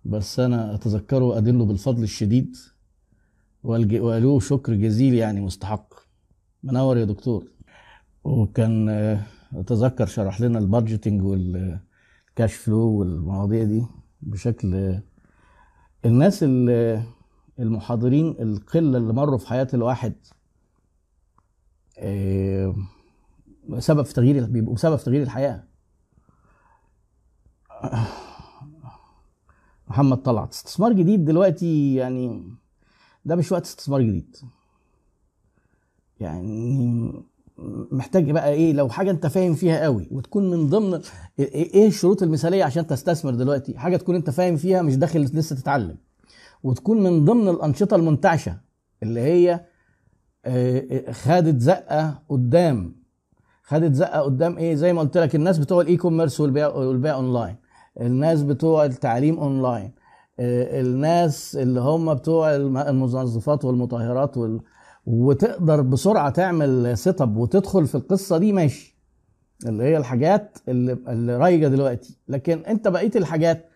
بس أنا أتذكره أدين له بالفضل الشديد وله شكر جزيل يعني مستحق. منور يا دكتور. وكان آه، اتذكر شرح لنا ال budgeting وال cash flow والمواضيع دي بشكل آه، الناس ال- المحاضرين القلة اللي مروا في حياة الواحد آه، سبب في تغيير بيبقوا سبب في تغيير الحياة. محمد طلعت. استثمار جديد دلوقتي يعني ده مش وقت استثمار جديد. يعني محتاج بقى إيه لو حاجة أنت فاهم فيها قوي وتكون من ضمن إيه إيه الشروط المثالية عشان تستثمر دلوقتي؟ حاجة تكون أنت فاهم فيها مش داخل لسه تتعلم. وتكون من ضمن الأنشطة المنتعشة اللي هي آه، خدت زقة قدام. خدت زقة قدام إيه؟ زي ما قلت لك الناس بتوع ال e-commerce والبيع والبيع أونلاين. الناس بتوع التعليم أونلاين. آه، الناس اللي هم بتوع الم- المنظفات والمطهرات وال... وتقدر بسرعة تعمل set up وتدخل في القصة دي ماشي. اللي هي الحاجات اللي, اللي رايجة دلوقتي. لكن أنت بقية الحاجات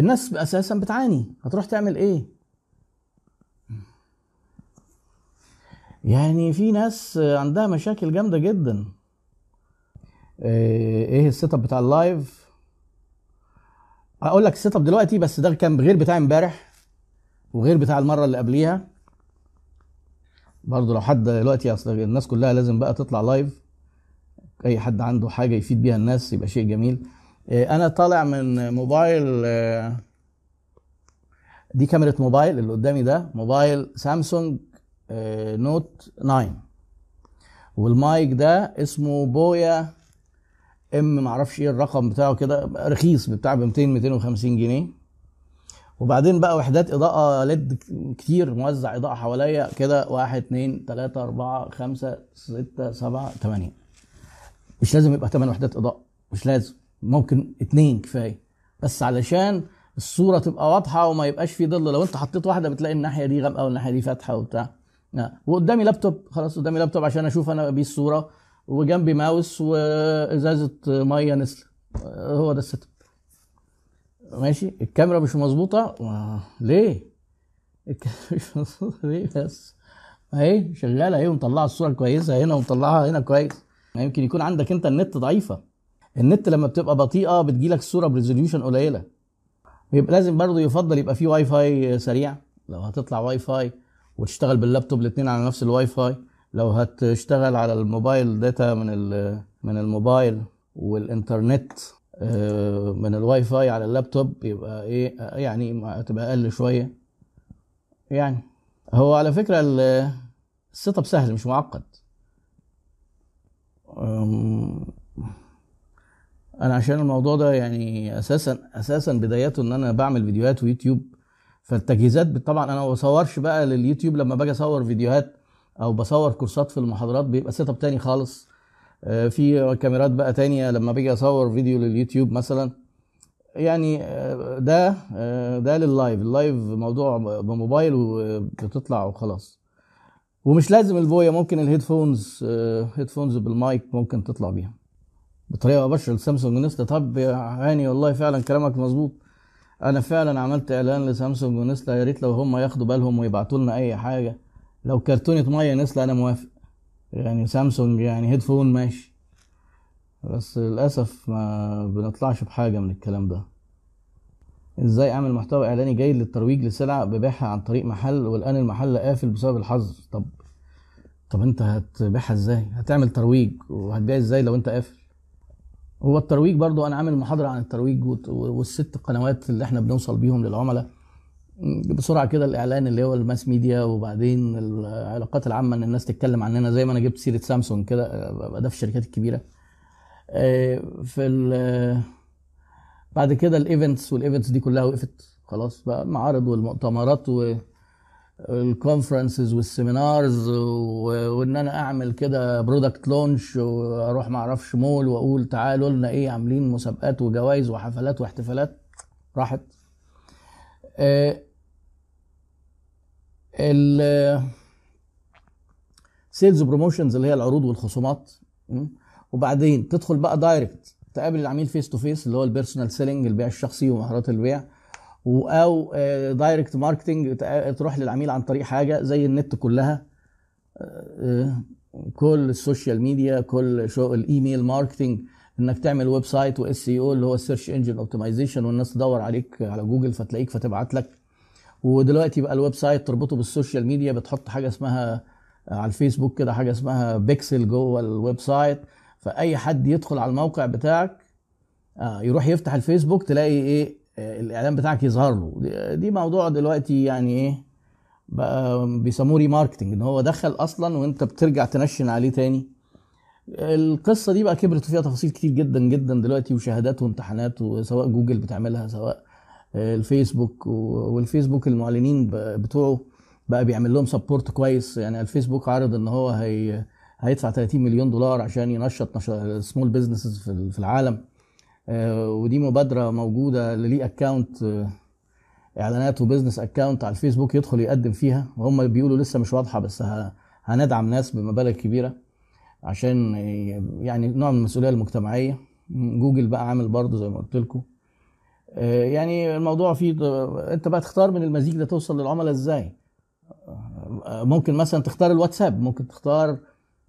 الناس أساسا بتعاني. هتروح تعمل إيه؟ يعني في ناس عندها مشاكل جامدة جدا. آه، إيه ال set up بتاع ال live هقول لك ال set up دلوقتي بس ده كان غير بتاع امبارح وغير بتاع المرة اللي قبليها. برضه لو حد دلوقتي أصل الناس كلها لازم بقى تطلع live أي حد عنده حاجة يفيد بيها الناس يبقى شيء جميل. أنا طالع من موبايل آه، دي كاميرا موبايل اللي قدامي ده موبايل سامسونج آه، Note 9 والمايك ده اسمه بويا إم معرفش إيه الرقم بتاعه كده رخيص بتاع ب 200 250 جنيه. وبعدين بقى وحدات إضاءة ليد كتير موزع إضاءة حواليا كده واحد اتنين تلاتة أربعة خمسة ستة سبعة تمانية. مش لازم يبقى تمن وحدات إضاءة مش لازم. ممكن اتنين كفاية. بس علشان الصورة تبقى واضحة وما يبقاش في ظل لو انت حطيت واحدة بتلاقي الناحية دي غامقة والناحية دي فاتحة وبتاع. وقدامي لابتوب خلاص قدامي لابتوب عشان أشوف أنا بيه الصورة. وجنبي ماوس وازازة مية نستله آه، هو ده ال set ماشي؟ الكاميرا مش مظبوطة. ليه؟ الكاميرا مش مظبوطة ليه بس؟ اهي شغالة اهي ومطلعة الصورة كويسة هنا ومطلعها هنا كويس. يمكن يكون عندك انت النت ضعيفة. النت لما بتبقى بطيئة بتجيلك الصورة ب resolution قليلة. يبقى لازم برضه يفضل يبقى في واي فاي سريع. لو هتطلع واي فاي وتشتغل باللابتوب الاثنين على نفس الواي فاي لو هتشتغل على الموبايل data من من الموبايل والإنترنت آه، من الواي فاي على اللابتوب يبقى إيه يعني تبقى أقل شوية. يعني هو على فكرة ال- ال set up سهل مش معقد. أنا عشان الموضوع ده يعني أساسا أساسا بدايته ان أنا بعمل فيديوهات ويوتيوب فالتجهيزات طبعا أنا ما بصورش بقى لليوتيوب لما باجي اصور فيديوهات أو بصور كورسات في المحاضرات بيبقى set up تاني خالص. آه، في كاميرات بقى تانية لما باجي اصور فيديو لليوتيوب مثلا. يعني آه، ده آه، ده لل live ال live موضوع بموبايل وبتطلع وخلاص. ومش لازم الفويا ممكن ال headphones headphones بال mic ممكن تطلع بيها. بطريقة مباشرة لسامسونج ونستله طب يا هاني والله فعلا كلامك مظبوط. أنا فعلا عملت إعلان لسامسونج ونستله يا ريت لو هم ياخدوا بالهم ويبعتوا لنا أي حاجة. لو كرتونة مية نستله أنا موافق. يعني سامسونج يعني headphone ماشي. بس للأسف ما بنطلعش بحاجة من الكلام ده. إزاي أعمل محتوى إعلاني جيد للترويج لسلع ببيعها عن طريق محل والآن المحل قافل بسبب الحظر طب طب أنت هتبيعها إزاي؟ هتعمل ترويج وهتبيع إزاي لو أنت قافل؟ هو الترويج برضو أنا عامل محاضرة عن الترويج والست قنوات اللي إحنا بنوصل بيهم للعملاء. بسرعة كده الإعلان اللي هو ال mass media وبعدين العلاقات العامة إن الناس تتكلم عننا. زي ما أنا جبت سيرة سامسونج كده ده في الشركات الكبيرة. آه، في بعد كده ال events وال events دي كلها وقفت. خلاص بقى المعارض والمؤتمرات وال conferences وال seminars وإن أنا أعمل كده product launch وأروح ما أعرفش مول وأقول تعالوا لنا إيه عاملين مسابقات وجوائز وحفلات واحتفالات. راحت. آه، ال sales promotions اللي هي العروض والخصومات? وبعدين تدخل بقى direct تقابل العميل face to face اللي هو ال personal selling البيع الشخصي ومهارات البيع. أو direct marketing تروح للعميل عن طريق حاجة زي النت كلها. آه، كل ال social media كل شو ال email marketing إنك تعمل website و SEO اللي هو ال search engine optimization والناس تدور عليك على جوجل فتلاقيك فتبعت لك. ودلوقتي بقى ال website تربطه بال social media بتحط حاجة اسمها على الفيسبوك كده حاجة اسمها بيكسل جوه ال website. فأي حد يدخل على الموقع بتاعك آه يروح يفتح الفيسبوك تلاقي إيه؟ آه، الإعلان بتاعك يظهر له. دي- موضوع دلوقتي يعني إيه بقى بيسموه remarketing إن هو دخل أصلا وأنت بترجع تنشن عليه تاني. القصة دي بقى كبرت فيها تفاصيل كتير جدا جدا دلوقتي وشهادات وامتحانات وسواء جوجل بتعملها سواء الفيسبوك والفيسبوك المعلنين بتوعه بقى بيعمل لهم support كويس. يعني الفيسبوك عارض إن هو هي هيدفع 30 مليون دولار عشان ينشط small businesses في العالم. ودي مبادرة موجودة اللي ليه account إعلانات و business account على الفيسبوك يدخل يقدم فيها. وهم بيقولوا لسه مش واضحة بس هندعم ناس بمبالغ كبيرة عشان يعني نوع من المسؤولية المجتمعية. جوجل بقى عامل برضه زي ما قلت لكم. آه، يعني الموضوع فيه أنت بقى تختار من المزيج ده توصل للعملاء إزاي؟ آه، ممكن مثلا تختار الواتساب ممكن تختار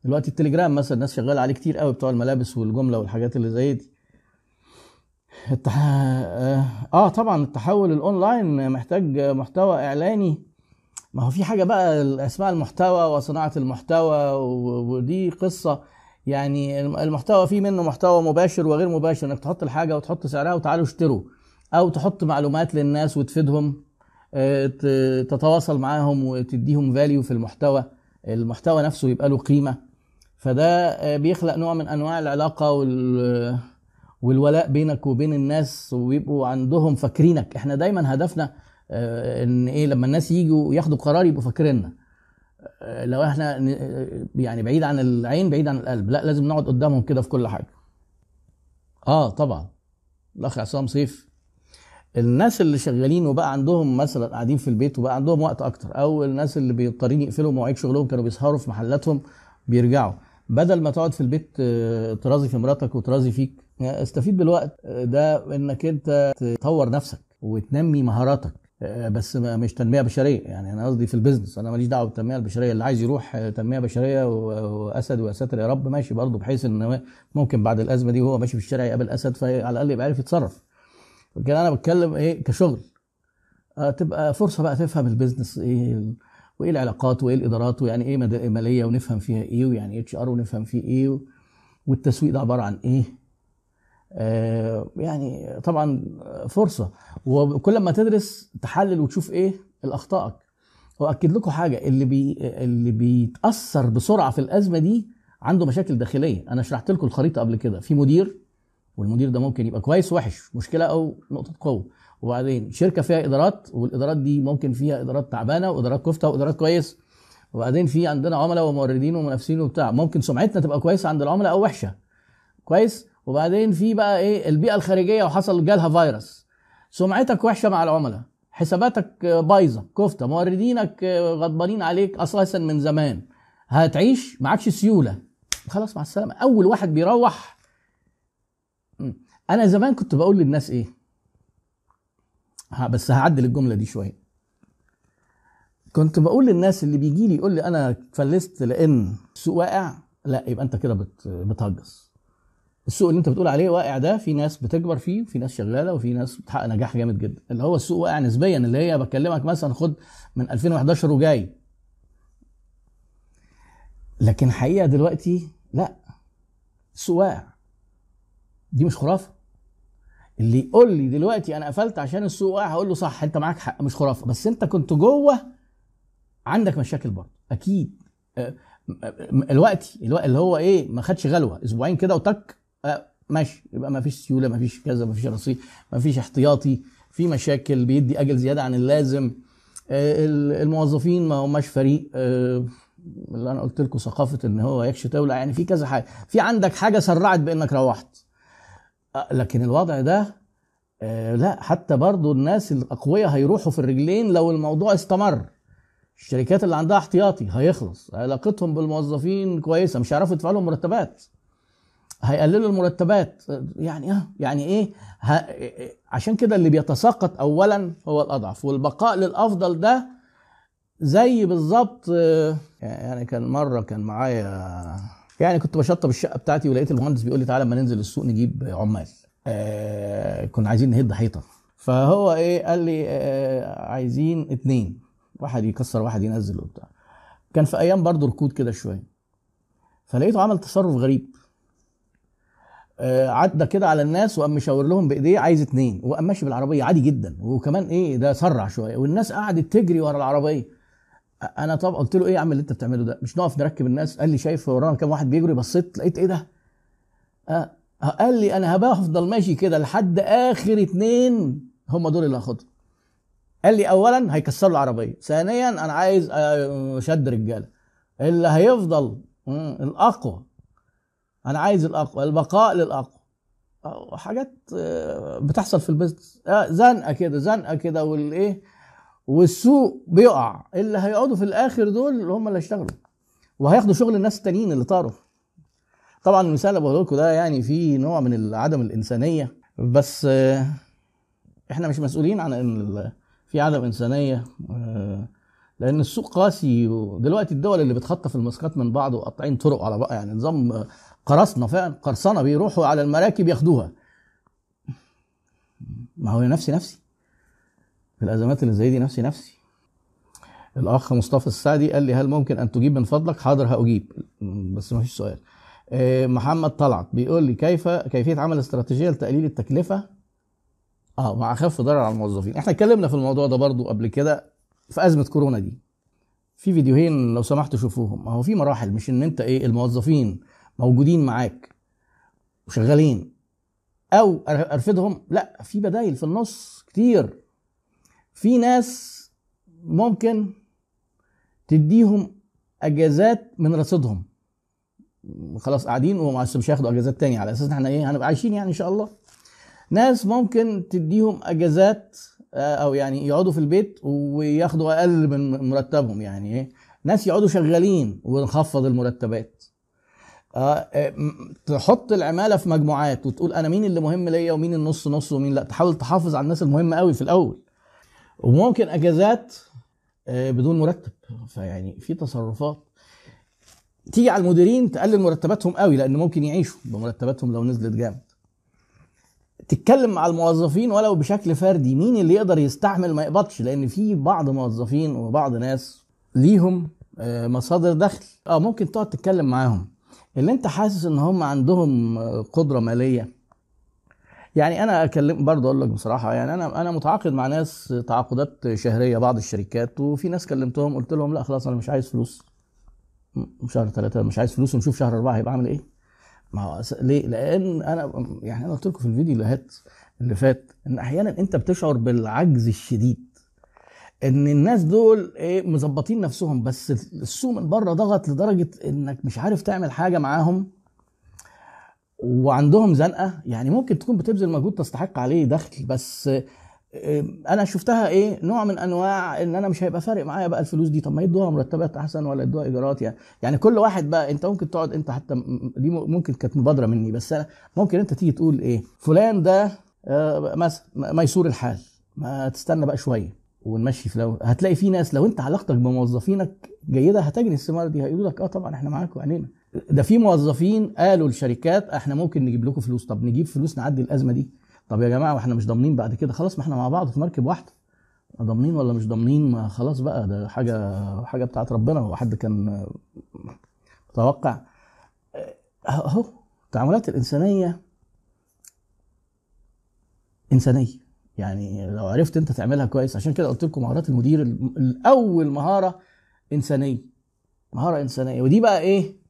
دلوقتي التليجرام مثلا الناس شغالة عليه كتير قوي بتوع الملابس والجملة والحاجات اللي زي دي. التح... آه آه، طبعا التحول الأونلاين محتاج محتوى إعلاني. ما هو في حاجة بقى اسمها المحتوى وصناعة المحتوى ودي قصة. يعني المحتوى فيه منه محتوى مباشر وغير مباشر إنك تحط الحاجة وتحط سعرها وتعالوا اشتروا. أو تحط معلومات للناس وتفيدهم آه، تتواصل معاهم وتديهم فاليو في المحتوى. المحتوى نفسه يبقى له قيمة. فده آه، بيخلق نوع من أنواع العلاقة وال والولاء بينك وبين الناس ويبقوا عندهم فاكرينك. إحنا دايما هدفنا آه، إن إيه لما الناس يجوا ياخدوا قرار يبقوا فاكريننا. آه، لو إحنا آه، يعني بعيد عن العين بعيد عن القلب. لا لازم نقعد قدامهم كده في كل حاجة. آه طبعا. الاخ عصام سيف الناس اللي شغالين وبقى عندهم مثلا قاعدين في البيت وبقى عندهم وقت أكتر أو الناس اللي بيضطرين يقفلوا مواعيد شغلهم كانوا بيسهروا في محلاتهم بيرجعوا. بدل ما تقعد في البيت آه، ترازي في مراتك وترازي فيك يعني استفيد بالوقت آه، ده انك انت تطور نفسك وتنمي مهاراتك آه، بس مش تنمية بشرية. يعني أنا قصدي في ال business أنا ماليش دعوة بالتنمية البشرية. اللي عايز يروح آه، تنمية بشرية وأسد ويا ساتر يا رب ماشي برضه بحيث إن ممكن بعد الأزمة دي وهو ماشي في الشارع يقابل أسد فعلى الأقل يبقى عارف يتصرف. لكن أنا بتكلم إيه كشغل. آه، تبقى فرصة بقى تفهم ال business إيه وإيه العلاقات وإيه الإدارات ويعني إيه مالية ونفهم فيها إيه ويعني HR ونفهم فيه إيه والتسويق ده عبارة عن إيه؟ آه، يعني طبعا فرصة. وكل ما تدرس تحلل وتشوف إيه؟ الأخطائك. واكد لكم حاجة اللي بي اللي بيتأثر بسرعة في الأزمة دي عنده مشاكل داخلية. أنا شرحت لكم الخريطة قبل كده. في مدير والمدير ده ممكن يبقى كويس وحش مشكلة أو نقطة قوة. وبعدين شركة فيها إدارات والإدارات دي ممكن فيها إدارات تعبانة وإدارات كفتة وإدارات كويس. وبعدين في عندنا عملاء وموردين ومنافسين وبتاع. ممكن سمعتنا تبقى كويسة عند العملاء أو وحشة. كويس؟ وبعدين في بقى إيه؟ البيئة الخارجية وحصل جالها فيروس. سمعتك وحشة مع العملاء. حساباتك بايظة. كفتة. موردينك غضبانين عليك أساسا من زمان. هتعيش؟ معكش سيولة. خلاص مع السلامة. أول واحد بيروح. أنا زمان كنت بقول للناس إيه؟ بس هعدل الجملة دي شوية. كنت بقول للناس اللي بيجي لي يقول لي أنا فلست لأن السوق واقع لا يبقى أنت كده بت- بتهجص. السوق اللي أنت بتقول عليه واقع ده في ناس بتكبر فيه وفي ناس شغالة وفي ناس بتحقق نجاح جامد جدا. اللي هو السوق واقع نسبيا اللي هي بكلمك مثلا خد من 2011 وجاي. لكن حقيقة دلوقتي لا السوق واقع. دي مش خرافة. اللي يقول لي دلوقتي أنا قفلت عشان السوق واقع هقول له صح أنت معاك حق مش خرافة. بس أنت كنت جوه عندك مشاكل برضه أكيد. آه، م- م- الوقت اللي هو إيه ما خدش غلوة أسبوعين كده وتك ماشي يبقى ما فيش سيولة ما فيش كذا ما فيش رصيد ما فيش احتياطي في مشاكل بيدي أجل زيادة عن اللازم. ال- الموظفين ما هماش فريق. اللي أنا قلت لكم ثقافة إن هو يكشي تولع يعني في كذا حاجة. في عندك حاجة سرعت بإنك روحت. لكن الوضع ده آه، لا حتى برضو الناس الأقوياء هيروحوا في الرجلين لو الموضوع استمر. الشركات اللي عندها احتياطي هيخلص علاقتهم بالموظفين كويسة مش هيعرفوا يدفعوا لهم مرتبات. هيقللوا المرتبات. يعني آه يعني إيه؟ ه... عشان كده اللي بيتساقط اولا هو الأضعف والبقاء للأفضل ده زي بالظبط آه، يعني كان مرة كان معايا يعني كنت بشطب الشقة بتاعتي ولقيت المهندس بيقول لي تعالى اما ننزل السوق نجيب عمال. آه كنا عايزين نهد حيطة. فهو إيه قال لي آه عايزين اتنين. واحد يكسر واحد ينزل وبتاع. كان في أيام برضو ركود كده شوية. فلقيته عمل تصرف غريب. آه عدى كده على الناس وقام مشاور لهم بإيديه عايز اتنين. وقام ماشي بالعربية عادي جدا. وكمان إيه ده سرع شوية. والناس قعدت تجري ورا العربية. أنا طب قلت له إيه يا عم اللي أنت بتعمله ده؟ مش نقف نركب الناس؟ قال لي شايف ورانا كام واحد بيجري بصيت لقيت إيه ده؟ آه قال لي أنا هبقى أفضل ماشي كده لحد آخر اتنين هم دول اللي هاخدهم. قال لي اولا هيكسروا العربية ثانيا أنا عايز آه، شد رجالة. اللي هيفضل مم، الأقوى. أنا عايز الأقوى البقاء للأقوى. آه، حاجات آه، بتحصل في البيزنس آه، زنقة كده زنقة كده والإيه؟ والسوق بيقع. اللي هيقعدوا في الآخر دول هم اللي هيشتغلوا. وهياخدوا شغل الناس التانيين اللي طاروا. طبعا المثال اللي بقوله لكم ده يعني فيه نوع من عدم الإنسانية. بس آه، إحنا مش مسؤولين عن إن في عدم إنسانية آه، لأن السوق قاسي. ودلوقتي الدول اللي بتخطف المسكات من بعض وقاطعين طرق على بقى يعني نظام قرصنه فعلا قرصنة بيروحوا على المراكب ياخدوها. ما هو نفسي نفسي. في الأزمات اللي زي دي نفسي نفسي. الأخ مصطفى السعدي قال لي هل ممكن أن تجيب من فضلك؟ حاضر هأجيب. بس ما فيش سؤال. آه، محمد طلعت بيقول لي كيف كيفية عمل استراتيجية لتقليل التكلفة؟ آه مع اخف ضرر على الموظفين. إحنا اتكلمنا في الموضوع ده برضو قبل كده في أزمة كورونا دي. في فيديوهين لو سمحتوا شوفوهم. هو في مراحل مش إن أنت إيه الموظفين موجودين معاك وشغالين. أو ارفدهم لا في بدايل في النص كتير. في ناس ممكن تديهم أجازات من رصيدهم. خلاص قاعدين ومش مش هياخدوا أجازات تاني. على أساس إن إحنا إيه هنبقى عايشين يعني إن شاء الله. ناس ممكن تديهم أجازات آه، أو يعني يقعدوا في البيت وياخدوا أقل من مرتبهم يعني إيه. ناس يقعدوا شغالين ونخفض المرتبات. آه، آه، تحط العمالة في مجموعات وتقول أنا مين اللي مهم ليا ومين النص نص ومين لا. تحاول تحافظ على الناس المهمة قوي في الأول. وممكن أجازات آه، بدون مرتب. فيعني في تصرفات. تيجي على المديرين تقلل مرتباتهم قوي لأن ممكن يعيشوا بمرتباتهم لو نزلت جامد. تتكلم مع الموظفين ولو بشكل فردي مين اللي يقدر يستحمل ما يقبضش؟ لأن في بعض موظفين وبعض ناس ليهم آه، مصادر دخل. آه ممكن تقعد تتكلم معاهم. اللي أنت حاسس إن هم عندهم آه، قدرة مالية يعني أنا أكلم برضه أقول لك بصراحة يعني أنا أنا متعاقد مع ناس تعاقدات شهرية بعض الشركات وفي ناس كلمتهم قلت لهم لا خلاص أنا مش عايز فلوس. شهر ثلاثة مش عايز فلوس ونشوف شهر أربعة هيبقى عامل إيه؟ ما هو ليه؟ لأن أنا يعني أنا قلت لكم في الفيديو اللي هات اللي فات إن أحيانا أنت بتشعر بالعجز الشديد. إن الناس دول إيه مظبطين نفسهم بس السوق من بره ضغط لدرجة إنك مش عارف تعمل حاجة معاهم. وعندهم زنقة يعني ممكن تكون بتبذل مجهود تستحق عليه دخل بس آه، أنا شفتها إيه نوع من أنواع إن أنا مش هيبقى فارق معايا بقى الفلوس دي. طب ما يدوها مرتبات أحسن ولا يدوها إيجارات؟ يعني يعني كل واحد بقى أنت ممكن تقعد أنت حتى دي ممكن كانت مبادرة مني بس أنا ممكن أنت تيجي تقول إيه فلان ده آه، مثلا ميسور الحال ما تستنى بقى شوية ونمشي في لو هتلاقي في ناس لو أنت علاقتك بموظفينك جيدة هتجري الثمار دي هيقولوا لك آه طبعا إحنا معاك وعينينا ده في موظفين قالوا للشركات إحنا ممكن نجيب لكم فلوس. طب نجيب فلوس نعدي الأزمة دي. طب يا جماعة وإحنا مش ضامنين بعد كده. خلاص ما إحنا مع بعض في مركب واحدة ضامنين ولا مش ضامنين؟ ما خلاص بقى ده حاجة حاجة بتاعت ربنا. هو حد كان متوقع. أهو التعاملات الإنسانية إنسانية. يعني لو عرفت أنت تعملها كويس. عشان كده قلت لكم مهارات المدير ال- الأول مهارة إنسانية. مهارة إنسانية. ودي بقى إيه؟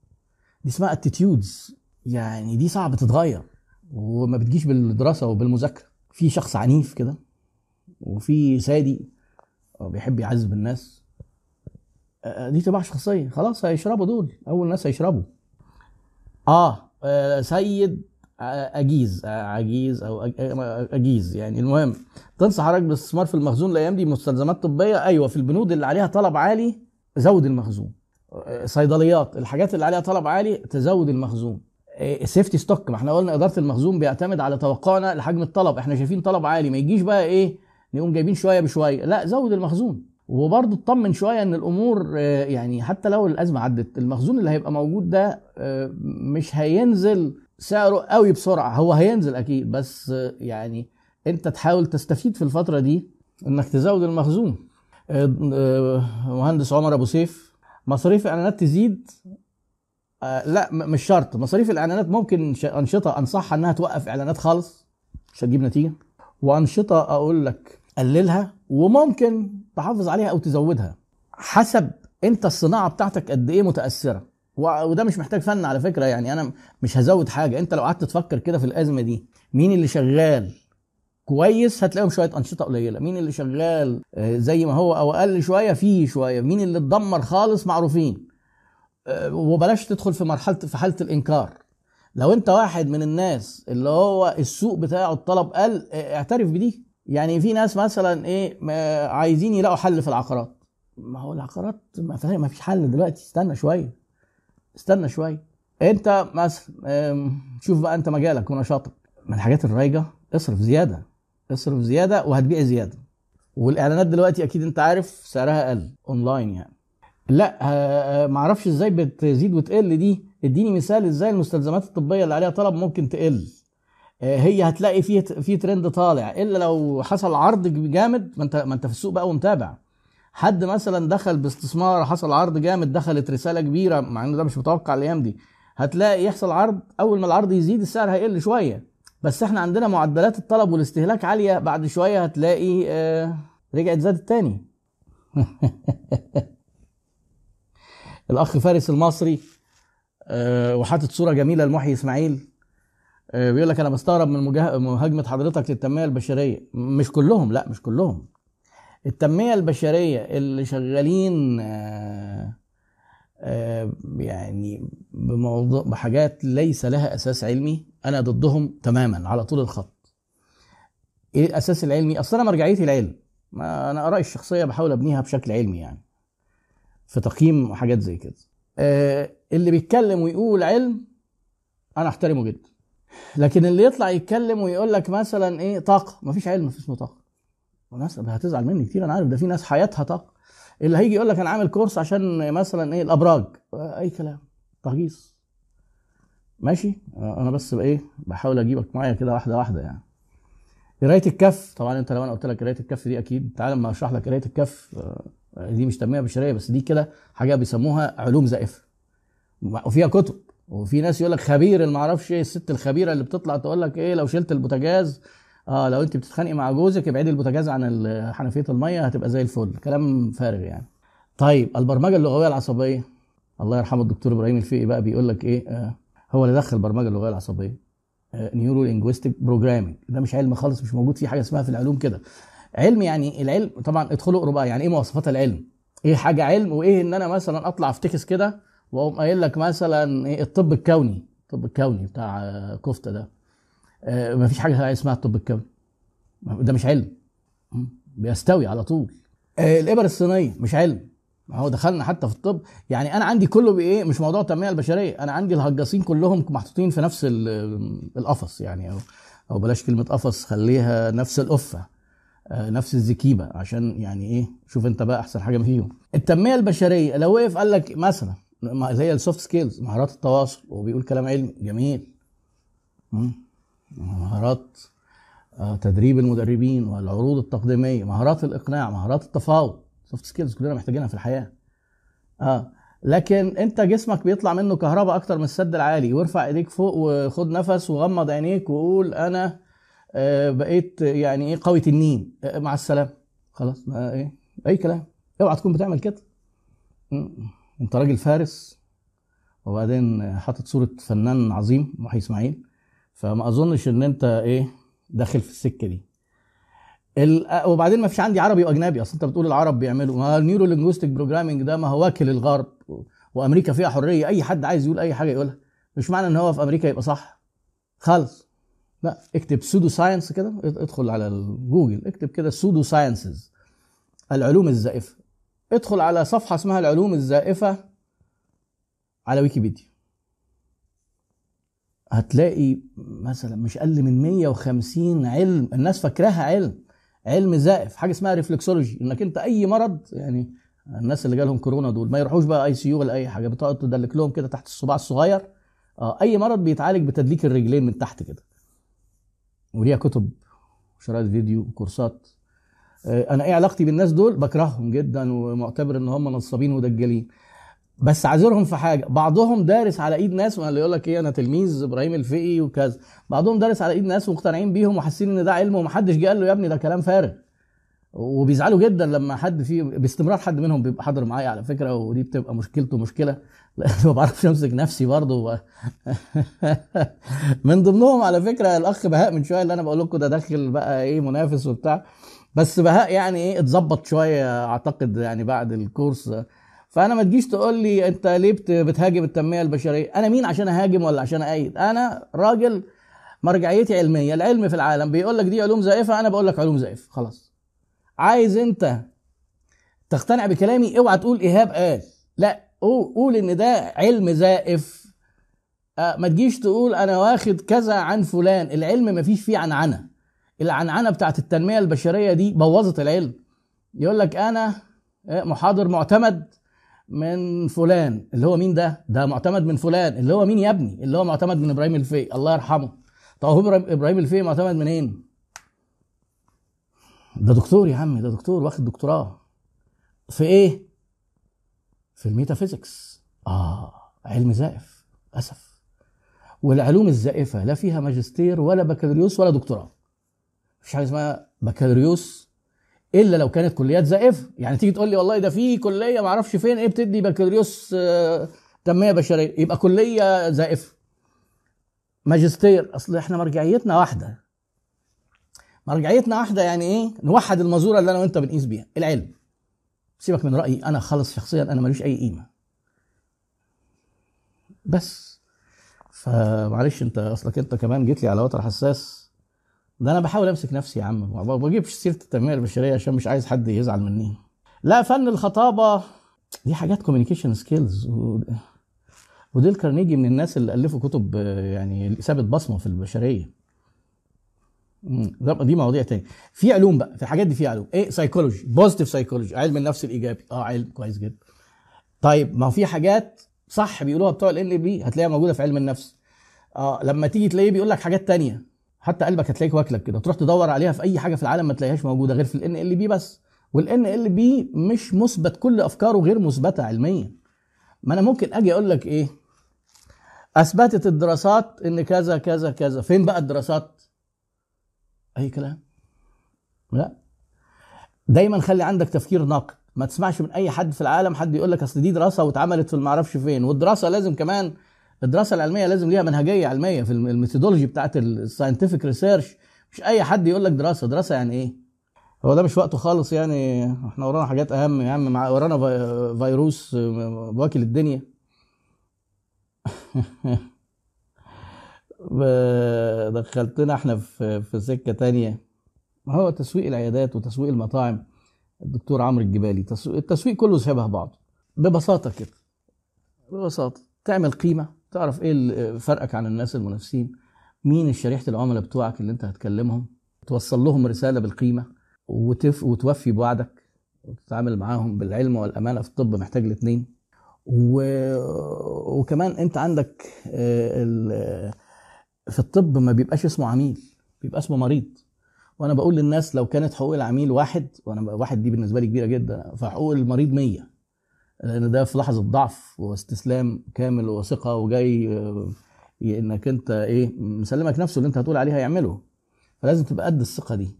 دي اسمها اتيتيودز يعني دي صعب تتغير وما بتجيش بالدراسة وبالمذاكرة. في شخص عنيف كده وفي سادي بيحب يعذب الناس. آه، دي تبع شخصية. خلاص هيشربوا دول. أول ناس هيشربوا. آه آه، سيد آه، أجيز. آه، عجيز أو آه، أجيز. يعني المهم تنصح حضرتك بالاستثمار في المخزون الأيام دي. مستلزمات طبية. أيوه في البنود اللي عليها طلب عالي زود المخزون. آه، صيدليات الحاجات اللي عليها طلب عالي تزود المخزون. safety stock ما إحنا قلنا إدارة المخزون بيعتمد على توقعنا لحجم الطلب. إحنا شايفين طلب عالي ما يجيش بقى إيه نقوم جايبين شوية بشوية. لا زود المخزون. وبرضه اطمن شوية إن الأمور آه، يعني حتى لو الأزمة عدت المخزون اللي هيبقى موجود ده آه، مش هينزل سعره قوي بسرعة. هو هينزل أكيد بس آه، يعني أنت تحاول تستفيد في الفترة دي إنك تزود المخزون. مهندس عمر أبو سيف مصاريف الإعلانات تزيد لا مش شرط. مصاريف الإعلانات ممكن أنشطة أنصحها إنها توقف إعلانات خالص مش هتجيب نتيجة. وأنشطة أقول لك قللها وممكن تحافظ عليها أو تزودها حسب أنت الصناعة بتاعتك قد إيه متأثرة. وده مش محتاج فن على فكرة يعني أنا مش هزود حاجة. أنت لو قعدت تفكر كده في الأزمة دي مين اللي شغال؟ كويس هتلاقيهم شوية أنشطة قليلة. مين اللي شغال آه، زي ما هو أو أقل شوية فيه شوية. مين اللي اتدمر خالص؟ معروفين. آه، وبلاش تدخل في مرحلة في حالة الإنكار. لو أنت واحد من الناس اللي هو السوق بتاعه الطلب قل آه، اعترف بدي. يعني في ناس مثلا إيه عايزين يلاقوا حل في العقارات. ما هو العقارات ما فيش حل دلوقتي. استنى شوية. استنى شوية. أنت مثلا شوف بقى أنت مجالك ونشاطك. من الحاجات الرايجة اصرف زيادة. اصرف زيادة وهتبيع زيادة. والإعلانات دلوقتي أكيد أنت عارف سعرها قل أونلاين يعني. لا معرفش إزاي بتزيد وتقل دي. إديني مثال إزاي المستلزمات الطبية اللي عليها طلب ممكن تقل. آه، هي هتلاقي في في ترند طالع. إلا لو حصل عرض جامد ما أنت ما أنت في السوق بقى ومتابع. حد مثلا دخل باستثمار حصل عرض جامد دخلت رسالة كبيرة مع انه ده مش متوقع الأيام دي. هتلاقي يحصل عرض أول ما العرض يزيد السعر هيقل شوية. بس إحنا عندنا معدلات الطلب والاستهلاك عالية. بعد شوية هتلاقي آه رجعت زادت تاني. *laughs* الأخ فارس المصري آه وحاطط صورة جميلة لمحيي إسماعيل. آه، بيقول لك أنا بستغرب من مهاجمة حضرتك للتنمية البشرية. مش كلهم لا مش كلهم. التنمية البشرية اللي شغالين آه، يعني بموضوع بحاجات ليس لها أساس علمي أنا ضدهم تماما على طول الخط. إيه الأساس العلمي؟ أصل أنا مرجعيتي العلم. ما أنا آرائي الشخصية بحاول أبنيها بشكل علمي يعني في تقييم وحاجات زي كده. اللي بيتكلم ويقول علم أنا أحترمه جدا. لكن اللي يطلع يتكلم ويقول لك مثلا إيه طاقة. مفيش علم في اسمه طاقة. وناس هتزعل مني كتير أنا عارف ده في ناس حياتها طاقة. اللي هيجي يقول لك أنا عامل كورس عشان مثلا إيه الأبراج. أي كلام. تهجيص. ماشي. أنا بس بايه بحاول اجيبك معايا كده واحدة واحدة يعني. قراية الكف. طبعا أنت لو أنا قلت لك قراية الكف دي أكيد. تعالى لما أشرح لك قراية الكف. دي مش تنمية بشرية بس دي كده حاجة بيسموها علوم زائفة. وفيها كتب. وفي ناس يقول لك خبير معرفش إيه الست الخبيرة اللي بتطلع تقول لك إيه لو شلت البوتاجاز آه لو انت بتتخانقي مع جوزك ابعدي البوتاجاز عن حنفية المية هتبقى زي الفل. كلام فارغ يعني. طيب البرمجة اللغوية العصبية. الله يرحمه الدكتور إبراهيم الفقي بقى بيقول لك إيه آه هو اللي دخل البرمجة اللغوية العصبية. neuro linguistic programming ده مش علم خالص مش موجود فيه حاجة اسمها في العلوم كده. علم يعني العلم طبعا ادخلوا اقروا بقى يعني إيه مواصفات العلم؟ إيه حاجة علم؟ وإيه إن أنا مثلا أطلع أفتكس كده وأقوم قايل لك مثلا إيه الطب الكوني. الطب الكوني بتاع كفتة ده. آه ما فيش حاجة اسمها الطب الكوني. ده مش علم. بيستوي على طول. آه الإبر الصينية مش علم. ما هو دخلنا حتى في الطب. يعني أنا عندي كله بإيه؟ مش موضوع التنمية البشرية. أنا عندي الهجاصين كلهم محطوطين في نفس القفص يعني. أو أو بلاش كلمة قفص خليها نفس القفة. آه، نفس الزكيبة. عشان يعني إيه؟ شوف أنت بقى أحسن حاجة فيهم. التنمية البشرية لو وقف قال لك مثلا اللي هي ال soft skills مهارات التواصل وبيقول كلام علمي. جميل. مهارات آه، تدريب المدربين والعروض التقديمية مهارات الإقناع مهارات التفاوض soft skills كلنا محتاجينها في الحياة. آه لكن أنت جسمك بيطلع منه كهرباء أكتر من السد العالي وارفع إيديك فوق وخد نفس وغمض عينيك وقول أنا آه بقيت يعني إيه قوي تنين. آه مع السلامة. خلاص إيه أي كلام. أوعى تكون بتعمل كده. أنت راجل فارس. وبعدين حاطط صورة فنان عظيم محي إسماعيل. فما اظنش ان انت إيه داخل في السكة دي. وبعدين ما فيش عندي عربي واجنبي اصل انت بتقول العرب بيعملوا. ما ال neuro linguistic programming ده ما هو واكل الغرب وامريكا فيها حرية. أي حد عايز يقول أي حاجة يقولها. مش معنى إن هو في أمريكا يبقى صح. خالص. لا اكتب pseudoscience كده ادخل على جوجل اكتب كده pseudosciences العلوم الزائفة. ادخل على صفحة اسمها العلوم الزائفة على ويكيبيديا. هتلاقي مثلا مش أقل من 150 علم الناس فاكراها علم علم زائف حاجة اسمها reflexology إنك أنت أي مرض يعني الناس اللي جالهم كورونا دول ما يروحوش بقى ICU ولا أي حاجة بتقعد تدلك لهم كده تحت الصباع الصغير. آه أي مرض بيتعالج بتدليك الرجلين من تحت كده. وليها كتب شرايط فيديو كورسات. آه، أنا إيه علاقتي بالناس دول؟ بكرههم جدا ومعتبر إن هم نصابين ودجالين. بس عاذرهم في حاجة. بعضهم دارس على ايد ناس اللي يقول لك إيه أنا تلميذ إبراهيم الفقي وكذا. بعضهم دارس على ايد ناس مقتنعين بيهم وحاسين ان ده علم ومحدش جه قال له يا ابني ده كلام فارغ. وبيزعلوا جدا لما حد فيه باستمرار حد منهم بيبقى حاضر معايا على فكرة ودي بتبقى مشكلته مشكلة. *laughs* ما بعرفش امسك نفسي برضه. *laughs* من ضمنهم على فكرة الأخ بهاء من شوية اللي أنا بقول لكم ده داخل بقى إيه منافس وبتاع. بس بهاء يعني إيه اتظبط شوية أعتقد يعني بعد الكورس. فأنا ما تجيش تقول لي أنت ليه بتهاجم التنمية البشرية؟ أنا مين عشان أهاجم ولا عشان ايد أنا راجل مرجعيتي علمية. العلم في العالم بيقول لك دي علوم زائفة أنا بقول لك علوم زائفة. خلاص. عايز أنت تقتنع بكلامي؟ أوعى تقول إيهاب قال. لا قول إن ده علم زائف. أه ما تجيش تقول أنا واخد كذا عن فلان. العلم ما فيش فيه عنعنة. العنعنة بتاعت التنمية البشرية دي بوظت العلم. يقول لك أنا آه، محاضر معتمد. من فلان اللي هو مين ده؟ ده معتمد من فلان اللي هو مين يا ابني؟ اللي هو معتمد من إبراهيم الفقي الله يرحمه. طب هو إبراهيم الفقي معتمد منين؟ ده دكتور يا عمي ده دكتور واخد دكتوراه. في إيه؟ في ال metaphysics. آه علم زائف أسف. والعلوم الزائفة لا فيها ماجستير ولا بكالوريوس ولا دكتوراه. مفيش حاجة اسمها بكالوريوس إلا لو كانت كليات زائفه يعني تيجي تقول لي والله ده في كلية ما أعرفش فين إيه بتدي بكالوريوس آه، تنمية بشرية؟ يبقى كلية زائفه ماجستير. أصل إحنا مرجعيتنا واحدة. مرجعيتنا واحدة يعني إيه؟ نوحد المزورة اللي أنا وأنت بنقيس بيها. العلم. سيبك من رأيي. أنا خالص شخصيا أنا ماليش أي قيمة. بس. فمعلش أنت أصلك أنت كمان جيت لي على وتر حساس. ده أنا بحاول امسك نفسي يا عم. ما بجيبش سيرة التنمية البشرية عشان مش عايز حد يزعل مني. لا فن الخطابة دي حاجات communication skills وديل كارنيجي من الناس اللي ألفوا كتب يعني سابوا بصمة في البشرية. دي مواضيع تاني. في علوم بقى. في الحاجات دي في علوم. إيه؟ psychology positive psychology علم النفس الإيجابي. آه علم كويس جدا. طيب ما في حاجات صح بيقولوها بتوع ال NLP هتلاقيها موجودة في علم النفس. آه لما تيجي تلاقيه بيقول لك حاجات تانية. حتى قلبك هتلاقيك واكلك كده. تروح تدور عليها في أي حاجة في العالم ما تلاقيهاش موجودة غير في ال NLP بس. وال NLP مش مثبت كل أفكاره غير مثبتة علميا. ما أنا ممكن أجي أقول لك إيه؟ أثبتت الدراسات إن كذا كذا كذا. فين بقى الدراسات؟ أي كلام؟ لا. دايما خلي عندك تفكير ناقد. ما تسمعش من أي حد في العالم حد يقول لك أصل دي دراسة واتعملت في المعرفش فين. والدراسة لازم كمان الدراسة العلمية لازم ليها منهجية علمية في ال methodology بتاعت ال scientific research مش أي حد يقول لك دراسة. دراسة يعني إيه؟ هو ده مش وقته خالص يعني. إحنا ورانا حاجات أهم يا عم. ورانا فيروس واكل الدنيا. *laughs* دخلتنا إحنا في في سكة تانية. هو تسويق العيادات وتسويق المطاعم. الدكتور عمرو الجبالي. التسويق كله شبه بعض ببساطة كده. ببساطة. تعمل قيمة. تعرف إيه فرقك عن الناس المنافسين؟ مين شريحه العملاء بتوعك اللي أنت هتكلمهم؟ توصل لهم رسالة بالقيمة وتف وتوفي بوعدك وتتعامل معاهم بالعلم والأمانة في الطب محتاج الاثنين و... وكمان أنت عندك آه، في الطب ما بيبقاش اسمه عميل بيبقى اسمه مريض. وأنا بقول للناس لو كانت حقوق العميل واحد وأنا واحد دي بالنسبة لي كبيرة جدا فحقوق المريض 100 لأن ده في لحظة ضعف واستسلام كامل وثقة وجاي آه، إنك أنت إيه مسلمك نفسه اللي أنت هتقول عليه هيعمله فلازم تبقى قد الثقة دي.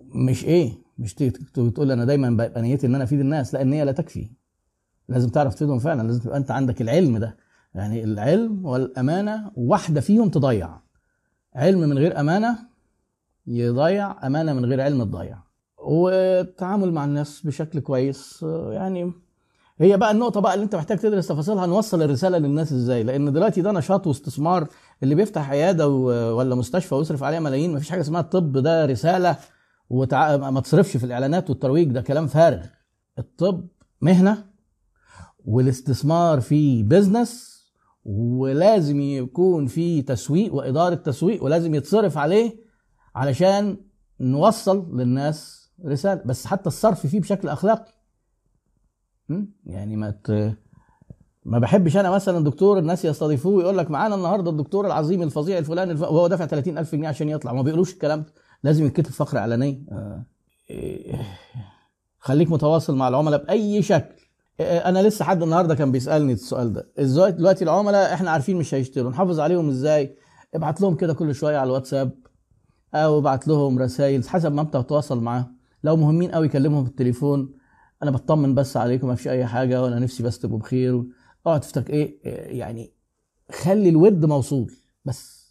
مش إيه مش تقول أنا دايما ببقى نيتي إن أنا أفيد الناس لا النيه لا تكفي. لازم تعرف تفيدهم فعلا لازم تبقى أنت عندك العلم ده. يعني العلم والأمانة واحدة فيهم تضيع. علم من غير أمانة يضيع أمانة من غير علم تضيع. والتعامل مع الناس بشكل كويس يعني هي بقى النقطة بقى اللي انت محتاج تدرس تفاصيلها نوصل الرسالة للناس إزاي لأن دلوقتي ده نشاط واستثمار اللي بيفتح عيادة ولا مستشفى ويصرف عليها ملايين مفيش حاجة اسمها الطب ده رسالة وتع... ما تصرفش في الإعلانات والترويج ده كلام فارغ الطب مهنة والاستثمار فيه بزنس ولازم يكون في تسويق وإدارة تسويق ولازم يتصرف عليه علشان نوصل للناس رسالة بس حتى الصرف فيه بشكل أخلاقي م? يعني ما ت... ما بحبش أنا مثلا دكتور الناس يستضيفوه يقول لك معانا النهارده الدكتور العظيم الفظيع الفلاني الف... وهو دافع 30000 جنيه عشان يطلع. ما بيقولوش الكلام ده. لازم يتكتب فقره إعلانية. آه. إيه. خليك متواصل مع العملاء بأي شكل. إيه، أنا لسه حد النهارده كان بيسألني السؤال ده. إزاي دلوقتي العملاء إحنا عارفين مش هيشتروا؟ نحافظ عليهم إزاي؟ ابعت لهم كده كل شوية على الواتساب أو ابعت لهم رسائل حسب ما أنت بتتواصل معاهم. لو مهمين قوي كلمهم في التليفون. أنا بطمن بس عليكم ما فيش أي حاجة وأنا نفسي بس تبقوا بخير. اقعد تفتكر إيه يعني خلي الود موصول بس.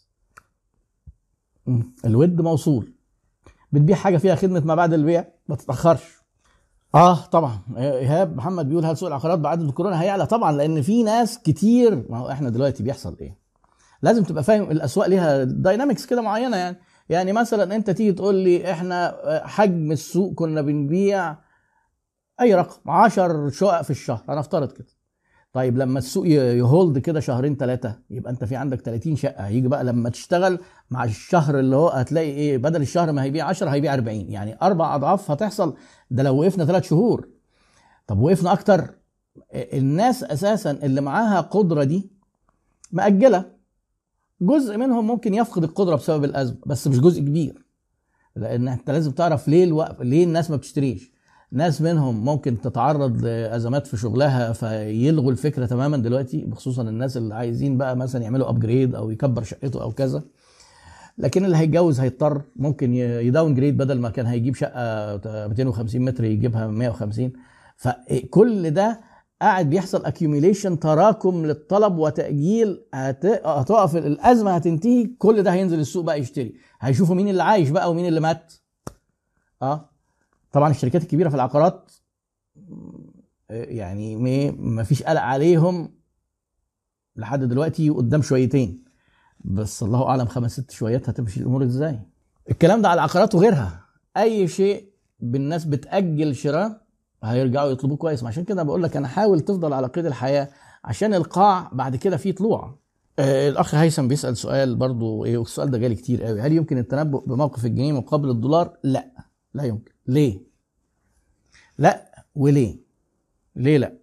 الود موصول. بتبيع حاجة فيها خدمة ما بعد البيع؟ ما تتأخرش. آه طبعا. إيهاب محمد بيقول هل سوق العقارات بعد الكورونا هيعلى؟ طبعا لأن في ناس كتير. ما هو إحنا دلوقتي بيحصل إيه؟ لازم تبقى فاهم الأسواق ليها داينامكس كده معينة يعني. يعني مثلا أنت تيجي تقول لي إحنا حجم السوق كنا بنبيع أي رقم؟ 10 شقق في الشهر. هنفترض كده. طيب لما السوق يهولد كده شهرين ثلاثة يبقى أنت في عندك 30 شقة. هيجي بقى لما تشتغل مع الشهر اللي هو هتلاقي إيه؟ بدل الشهر ما هيبيع 10 هيبيع 40 يعني أربع أضعاف هتحصل. ده لو وقفنا ثلاث شهور. طب وقفنا أكتر. الناس أساسا اللي معاها قدرة دي مأجلة. جزء منهم ممكن يفقد القدرة بسبب الأزمة بس مش جزء كبير. لأن أنت لازم تعرف ليه الوقف ليه الناس ما بتشتريش. ناس منهم ممكن تتعرض لأزمات في شغلها فيلغوا الفكرة تماما دلوقتي خصوصا الناس اللي عايزين بقى مثلا يعملوا upgrade أو يكبر شقته أو كذا. لكن اللي هيتجوز هيضطر ممكن ي downgrade بدل ما كان هيجيب شقة 250 متر يجيبها 150 فكل ده قاعد بيحصل accumulation تراكم للطلب وتأجيل. هت- هتقف الأزمة هتنتهي كل ده هينزل السوق بقى يشتري. هيشوفوا مين اللي عايش بقى ومين اللي مات. آه؟ طبعا الشركات الكبيرة في العقارات يعني ما فيش قلق عليهم لحد دلوقتي قدام شويتين. بس الله أعلم خمس ست شويات هتمشي الأمور إزاي. الكلام ده على العقارات وغيرها. أي شيء بالناس بتأجل شراء هيرجعوا يطلبوه كويس. عشان كده بقول لك أنا حاول تفضل على قيد الحياة عشان القاع بعد كده فيه طلوع. آه الأخ هيثم بيسأل سؤال برضو إيه والسؤال ده جالي كتير قوي. هل يمكن التنبؤ بموقف الجنيه مقابل الدولار؟ لا لا يمكن. ليه؟ لا وليه؟ ليه لا؟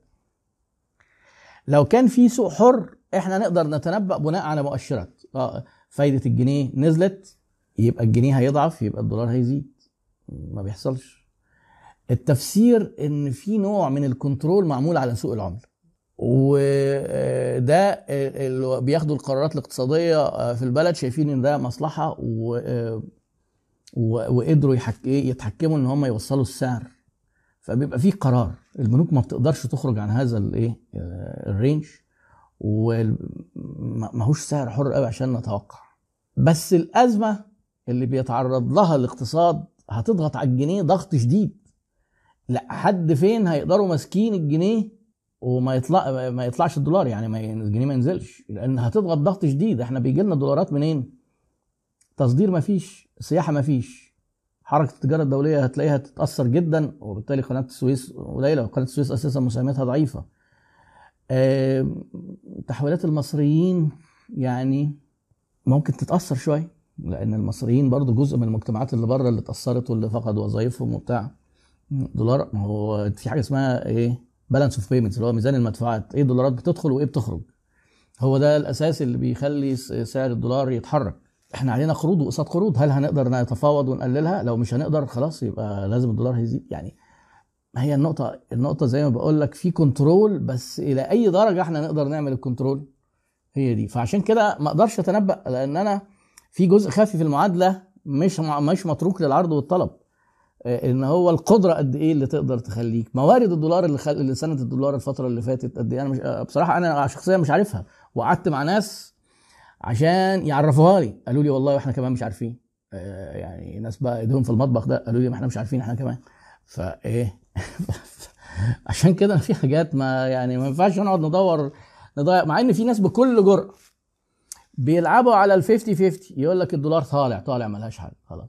لو كان في سوق حر إحنا نقدر نتنبأ بناء على مؤشرات. آه فايدة الجنيه نزلت يبقى الجنيه هيضعف يبقى الدولار هيزيد. ما بيحصلش. التفسير إن في نوع من الكنترول معمول على سوق العمله وده اللي بياخدوا القرارات الاقتصادية في البلد شايفين إن ده مصلحة و... و... وقدروا يحك... يتحكموا إن هم يوصلوا السعر. فبيبقى في قرار. البنوك ما بتقدرش تخرج عن هذا الايه الرينج وماهوش سعر حر قوي عشان نتوقع. بس الأزمة اللي بيتعرض لها الاقتصاد هتضغط على الجنيه ضغط شديد. لا حد فين هيقدروا ماسكين الجنيه وما يطلع ما يطلعش الدولار؟ يعني ما الجنيه ما ينزلش. لأن هتضغط ضغط شديد. إحنا بيجي لنا دولارات منين؟ تصدير ما فيش سياحة ما فيش. حركة التجارة الدولية هتلاقيها تتأثر جدا وبالتالي قناة السويس قليلة وقناة السويس أساسا مساهمتها ضعيفة. تحويلات المصريين يعني ممكن تتأثر شوية لأن المصريين برضو جزء من المجتمعات اللي بره اللي اتاثرت واللي فقدوا وظائفهم وبتاع. دولار ما هو في حاجة اسمها إيه؟ balance of payments اللي هو ميزان المدفوعات. إيه دولارات بتدخل وإيه بتخرج؟ هو ده الأساس اللي بيخلي سعر الدولار يتحرك. إحنا علينا قروض وقساط قروض هل هنقدر نتفاوض ونقللها؟ لو مش هنقدر خلاص يبقى لازم الدولار هيزيد. يعني هي النقطة النقطة زي ما بقول لك في control بس إلى أي درجة إحنا نقدر نعمل ال control هي دي. فعشان كده ما أقدرش أتنبأ لأن أنا في جزء خافي في المعادلة مش مش متروك للعرض والطلب. إن هو القدرة قد إيه اللي تقدر تخليك. موارد الدولار اللي, خل... اللي سنة الدولار الفترة اللي فاتت قد إيه؟ أنا مش بصراحة أنا شخصيا مش عارفها. وقعدت مع ناس عشان يعرفوها لي. قالوا لي والله وإحنا كمان مش عارفين. يعني ناس بقى ايدهم في المطبخ ده. قالوا لي ما إحنا مش عارفين إحنا كمان. فايه *laughs* عشان كده في حاجات ما يعني ما ينفعش نقعد ندور نضيع مع إن في ناس بكل جرأة بيلعبوا على ال 50 50 يقول لك الدولار طالع طالع ملهاش حل خلاص.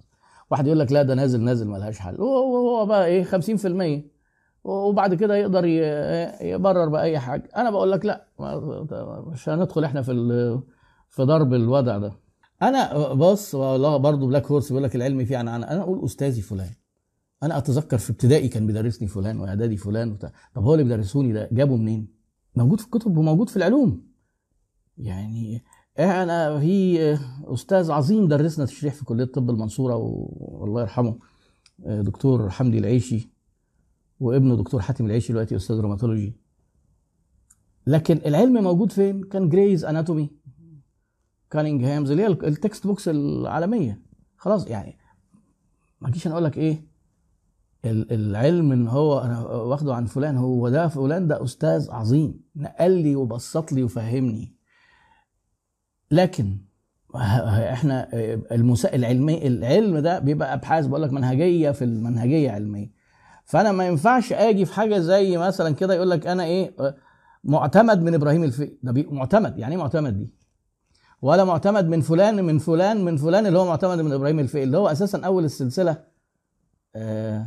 واحد يقول لك لا ده نازل نازل ملهاش حل. هو هو بقى إيه؟ 50% وبعد كده يقدر يبرر بأي حاجة. أنا بقول لك لا مش هندخل إحنا في في ضرب الوضع ده؟ أنا بص برضو بلاك هورس بيقول لك العلم فيه أنا أنا أقول أستاذي فلان. أنا أتذكر في ابتدائي كان بيدرسني فلان وإعدادي فلان وبتاع. طب هو اللي بيدرسوني ده جابه منين؟ موجود في الكتب وموجود في العلوم. يعني أنا في أستاذ عظيم درسنا تشريح في كلية طب المنصورة والله يرحمه دكتور حمدي العيشي وابنه دكتور حاتم العيشي دلوقتي أستاذ rheumatology. لكن العلم موجود فين؟ كان Gray's Anatomy Cunningham's اللي هي ال textbooks العالمية. خلاص يعني ما اجيش أقول لك إيه ال- العلم إن هو أنا واخده عن فلان هو ده فلان ده أستاذ عظيم نقل لي وبسط لي وفهمني. لكن إحنا المسا... العلمي العلم ده بيبقى أبحاث بقول لك منهجية في المنهجية علمية. فأنا ما ينفعش آجي في حاجة زي مثلا كده يقول لك أنا إيه معتمد من إبراهيم الفقي. ده. معتمد يعني إيه معتمد دي؟ ولا معتمد من فلان من فلان من فلان اللي هو معتمد من إبراهيم الفقي اللي هو أساسا أول السلسلة آه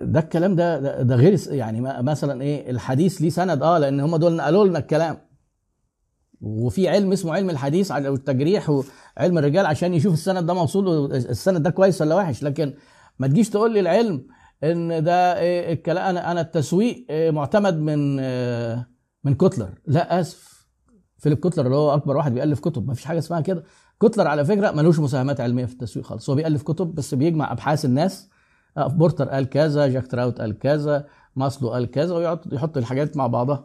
ده الكلام ده ده, غير يعني مثلا إيه الحديث ليه سند آه لأن هم دول نقلوا لنا الكلام. وفي علم اسمه علم الحديث على التجريح وعلم الرجال عشان يشوف السند ده موصول السند ده كويس ولا وحش. لكن ما تجيش تقول لي العلم إن ده إيه الكلام أنا أنا التسويق إيه معتمد من آه، من كوتلر. لا آسف. فيليب كوتلر اللي هو أكبر واحد بيألف كتب ما فيش حاجة اسمها كده. كوتلر على فكرة ملوش مساهمات علمية في التسويق خالص. هو بيألف كتب بس بيجمع أبحاث الناس. آه، بورتر قال كذا جاك تراوت قال كذا ماسلو قال كذا ويقعد يحط الحاجات مع بعضها.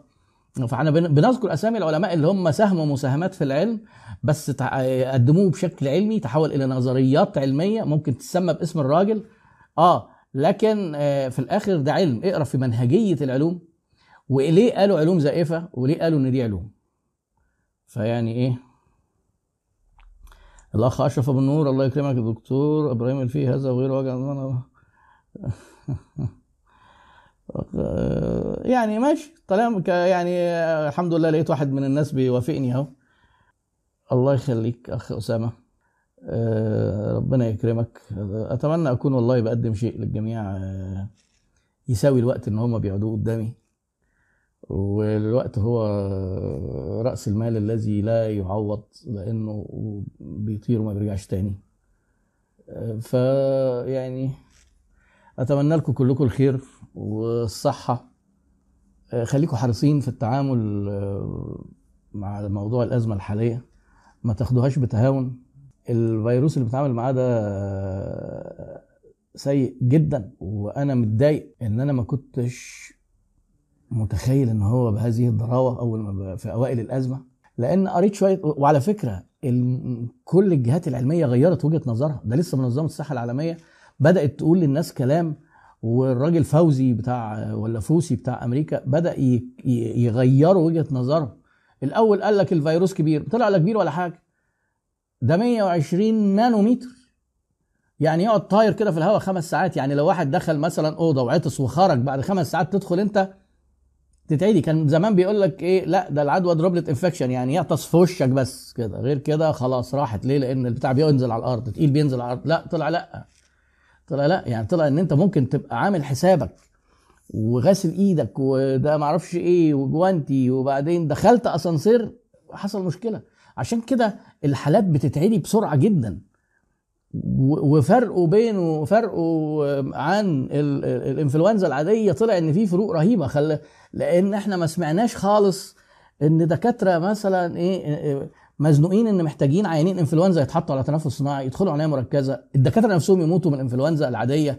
فاحنا بن- بنذكر أسامي العلماء اللي هم ساهموا مساهمات في العلم بس قدموه بشكل علمي تحول إلى نظريات علمية ممكن تسمى باسم الراجل. آه لكن آه، في الآخر ده علم. اقرأ في منهجية العلوم. وليه قالوا علوم زائفة؟ وليه قالوا إن دي علوم؟ فيعني إيه؟ الأخ أشرف أبو النور الله يكرمك يا دكتور إبراهيم الفي هذا وغيره وجع *laughs* يعني ماشي طالما يعني الحمد لله لقيت واحد من الناس بيوافقني أهو. الله يخليك أخ أسامة. آه، ربنا يكرمك. أتمنى أكون والله بقدم شيء للجميع. آه، يساوي الوقت إن هم بيقعدوه قدامي. والوقت هو رأس المال الذي لا يعوض لأنه بيطير وما بيرجعش تاني. فيعني أتمنى لكم كلكم الخير والصحة. خليكم حريصين في التعامل آه، مع موضوع الأزمة الحالية. ما تاخدوهاش بتهاون. الفيروس اللي بتعامل معاه ده آه، سيء جدا وأنا متضايق إن أنا ما كنتش متخيل إن هو بهذه الضراوة أول ما في أوائل الأزمة؟ لأن قريت شوية وعلى فكرة كل الجهات العلمية غيرت وجهة نظرها. ده لسه منظمه الصحة العالمية. بدأت تقول للناس كلام والراجل فوزي بتاع ولا فوسي بتاع أمريكا بدأ يغيروا وجهة نظرهم. الأول قال لك الفيروس كبير طلع لا كبير ولا حاجة. ده 120 نانومتر. يعني يقعد طاير كده في الهواء خمس ساعات. يعني لو واحد دخل مثلا أوضة وعطس وخرج بعد خمس ساعات تدخل أنت تتعدي. كان زمان بيقول لك إيه لا ده العدوى droplet infection يعني يعطس في وشك بس كده. غير كده خلاص راحت. ليه؟ لأن البتاع بينزل على الأرض تقيل بينزل على الأرض. لا طلع لا. طلع لا. يعني طلع إن أنت ممكن تبقى عامل حسابك وغاسل إيدك وده معرفش إيه وجوانتي وبعدين دخلت أسانسير حصل مشكلة. عشان كده الحالات بتتعدي بسرعة جدا. وفرقه بينه فرقه عن ال- ال- الإنفلونزا العادية طلع إن في فروق رهيبة. خل... لأن إحنا ما سمعناش خالص إن دكاترة مثلا إيه مزنوقين إن محتاجين عيانين إنفلونزا يتحطوا على تنفس صناعي يدخلوا عناية مركزة. الدكاترة نفسهم يموتوا من الإنفلونزا العادية.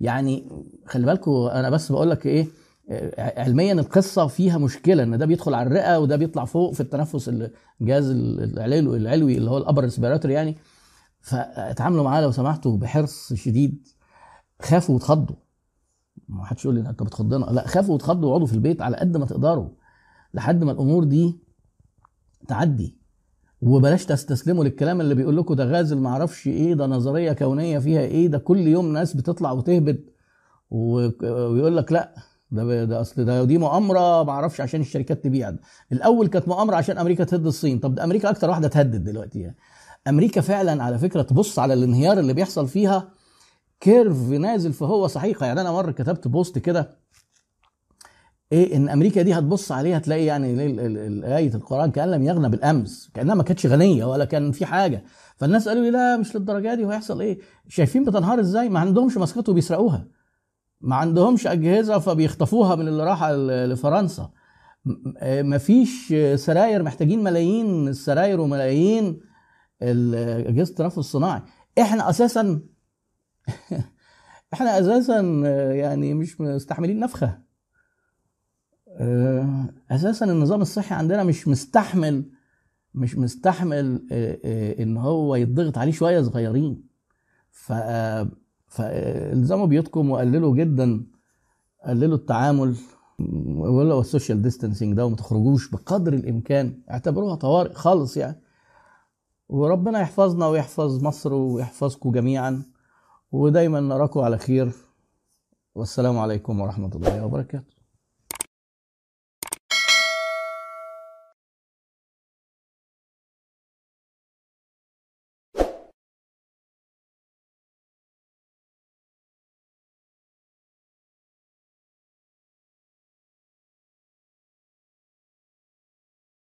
يعني خلي بالكم أنا بس بقول لك إيه علميا القصة فيها مشكلة إن ده بيدخل على الرئة وده بيطلع فوق في التنفس الجهاز العلوي اللي هو ال upper respiratory يعني. فاتعاملوا معاه لو سمحتوا بحرص شديد. خافوا واتخضوا ما حدش يقول لي انت بتخضنا لا خافوا واتخضوا وقعدوا في البيت على قد ما تقدروا لحد ما الأمور دي تعدي. وبلاش تستسلموا للكلام اللي بيقول لكم ده غازل ما أعرفش إيه ده نظرية كونية فيها إيه ده كل يوم ناس بتطلع وتهبد ويقول لك لا ده ده أصل ده دي مؤامرة ما أعرفش عشان الشركات تبيع. الأول كانت مؤامرة عشان أمريكا تهد الصين. طب ده أمريكا أكتر واحدة تهدت دلوقتي يعني. أمريكا فعلا على فكرة تبص على الانهيار اللي بيحصل فيها. curve نازل فهو صحيح يعني أنا مرة كتبت post كده إيه إن أمريكا دي هتبص عليها تلاقي يعني آية القرآن كأن لم تغن بالأمس كأنها ما كانتش غنية ولا كان في حاجة. فالناس قالوا لي لا مش للدرجة دي وهيحصل إيه؟ شايفين بتنهار إزاي؟ ما عندهمش ماسكات وبيسرقوها. ما عندهمش أجهزة فبيخطفوها من اللي راح لفرنسا. م- آه، مفيش سراير محتاجين ملايين السراير وملايين. اجهزه التنفس الصناعي. إحنا أساسا *laughs* إحنا أساسا آه، يعني مش مستحملين نفخة. آه، أساسا النظام الصحي عندنا مش مستحمل مش مستحمل آه، إن هو يتضغط عليه شوية صغيرين. ف فالزموا بيوتكم وقللوا جدا قللوا التعامل ولا ال social distancing ده وما تخرجوش بقدر الإمكان. اعتبروها طوارئ خالص يعني. وربنا يحفظنا ويحفظ مصر ويحفظكم جميعا ودايما نراكم على خير. والسلام عليكم ورحمة الله وبركاته.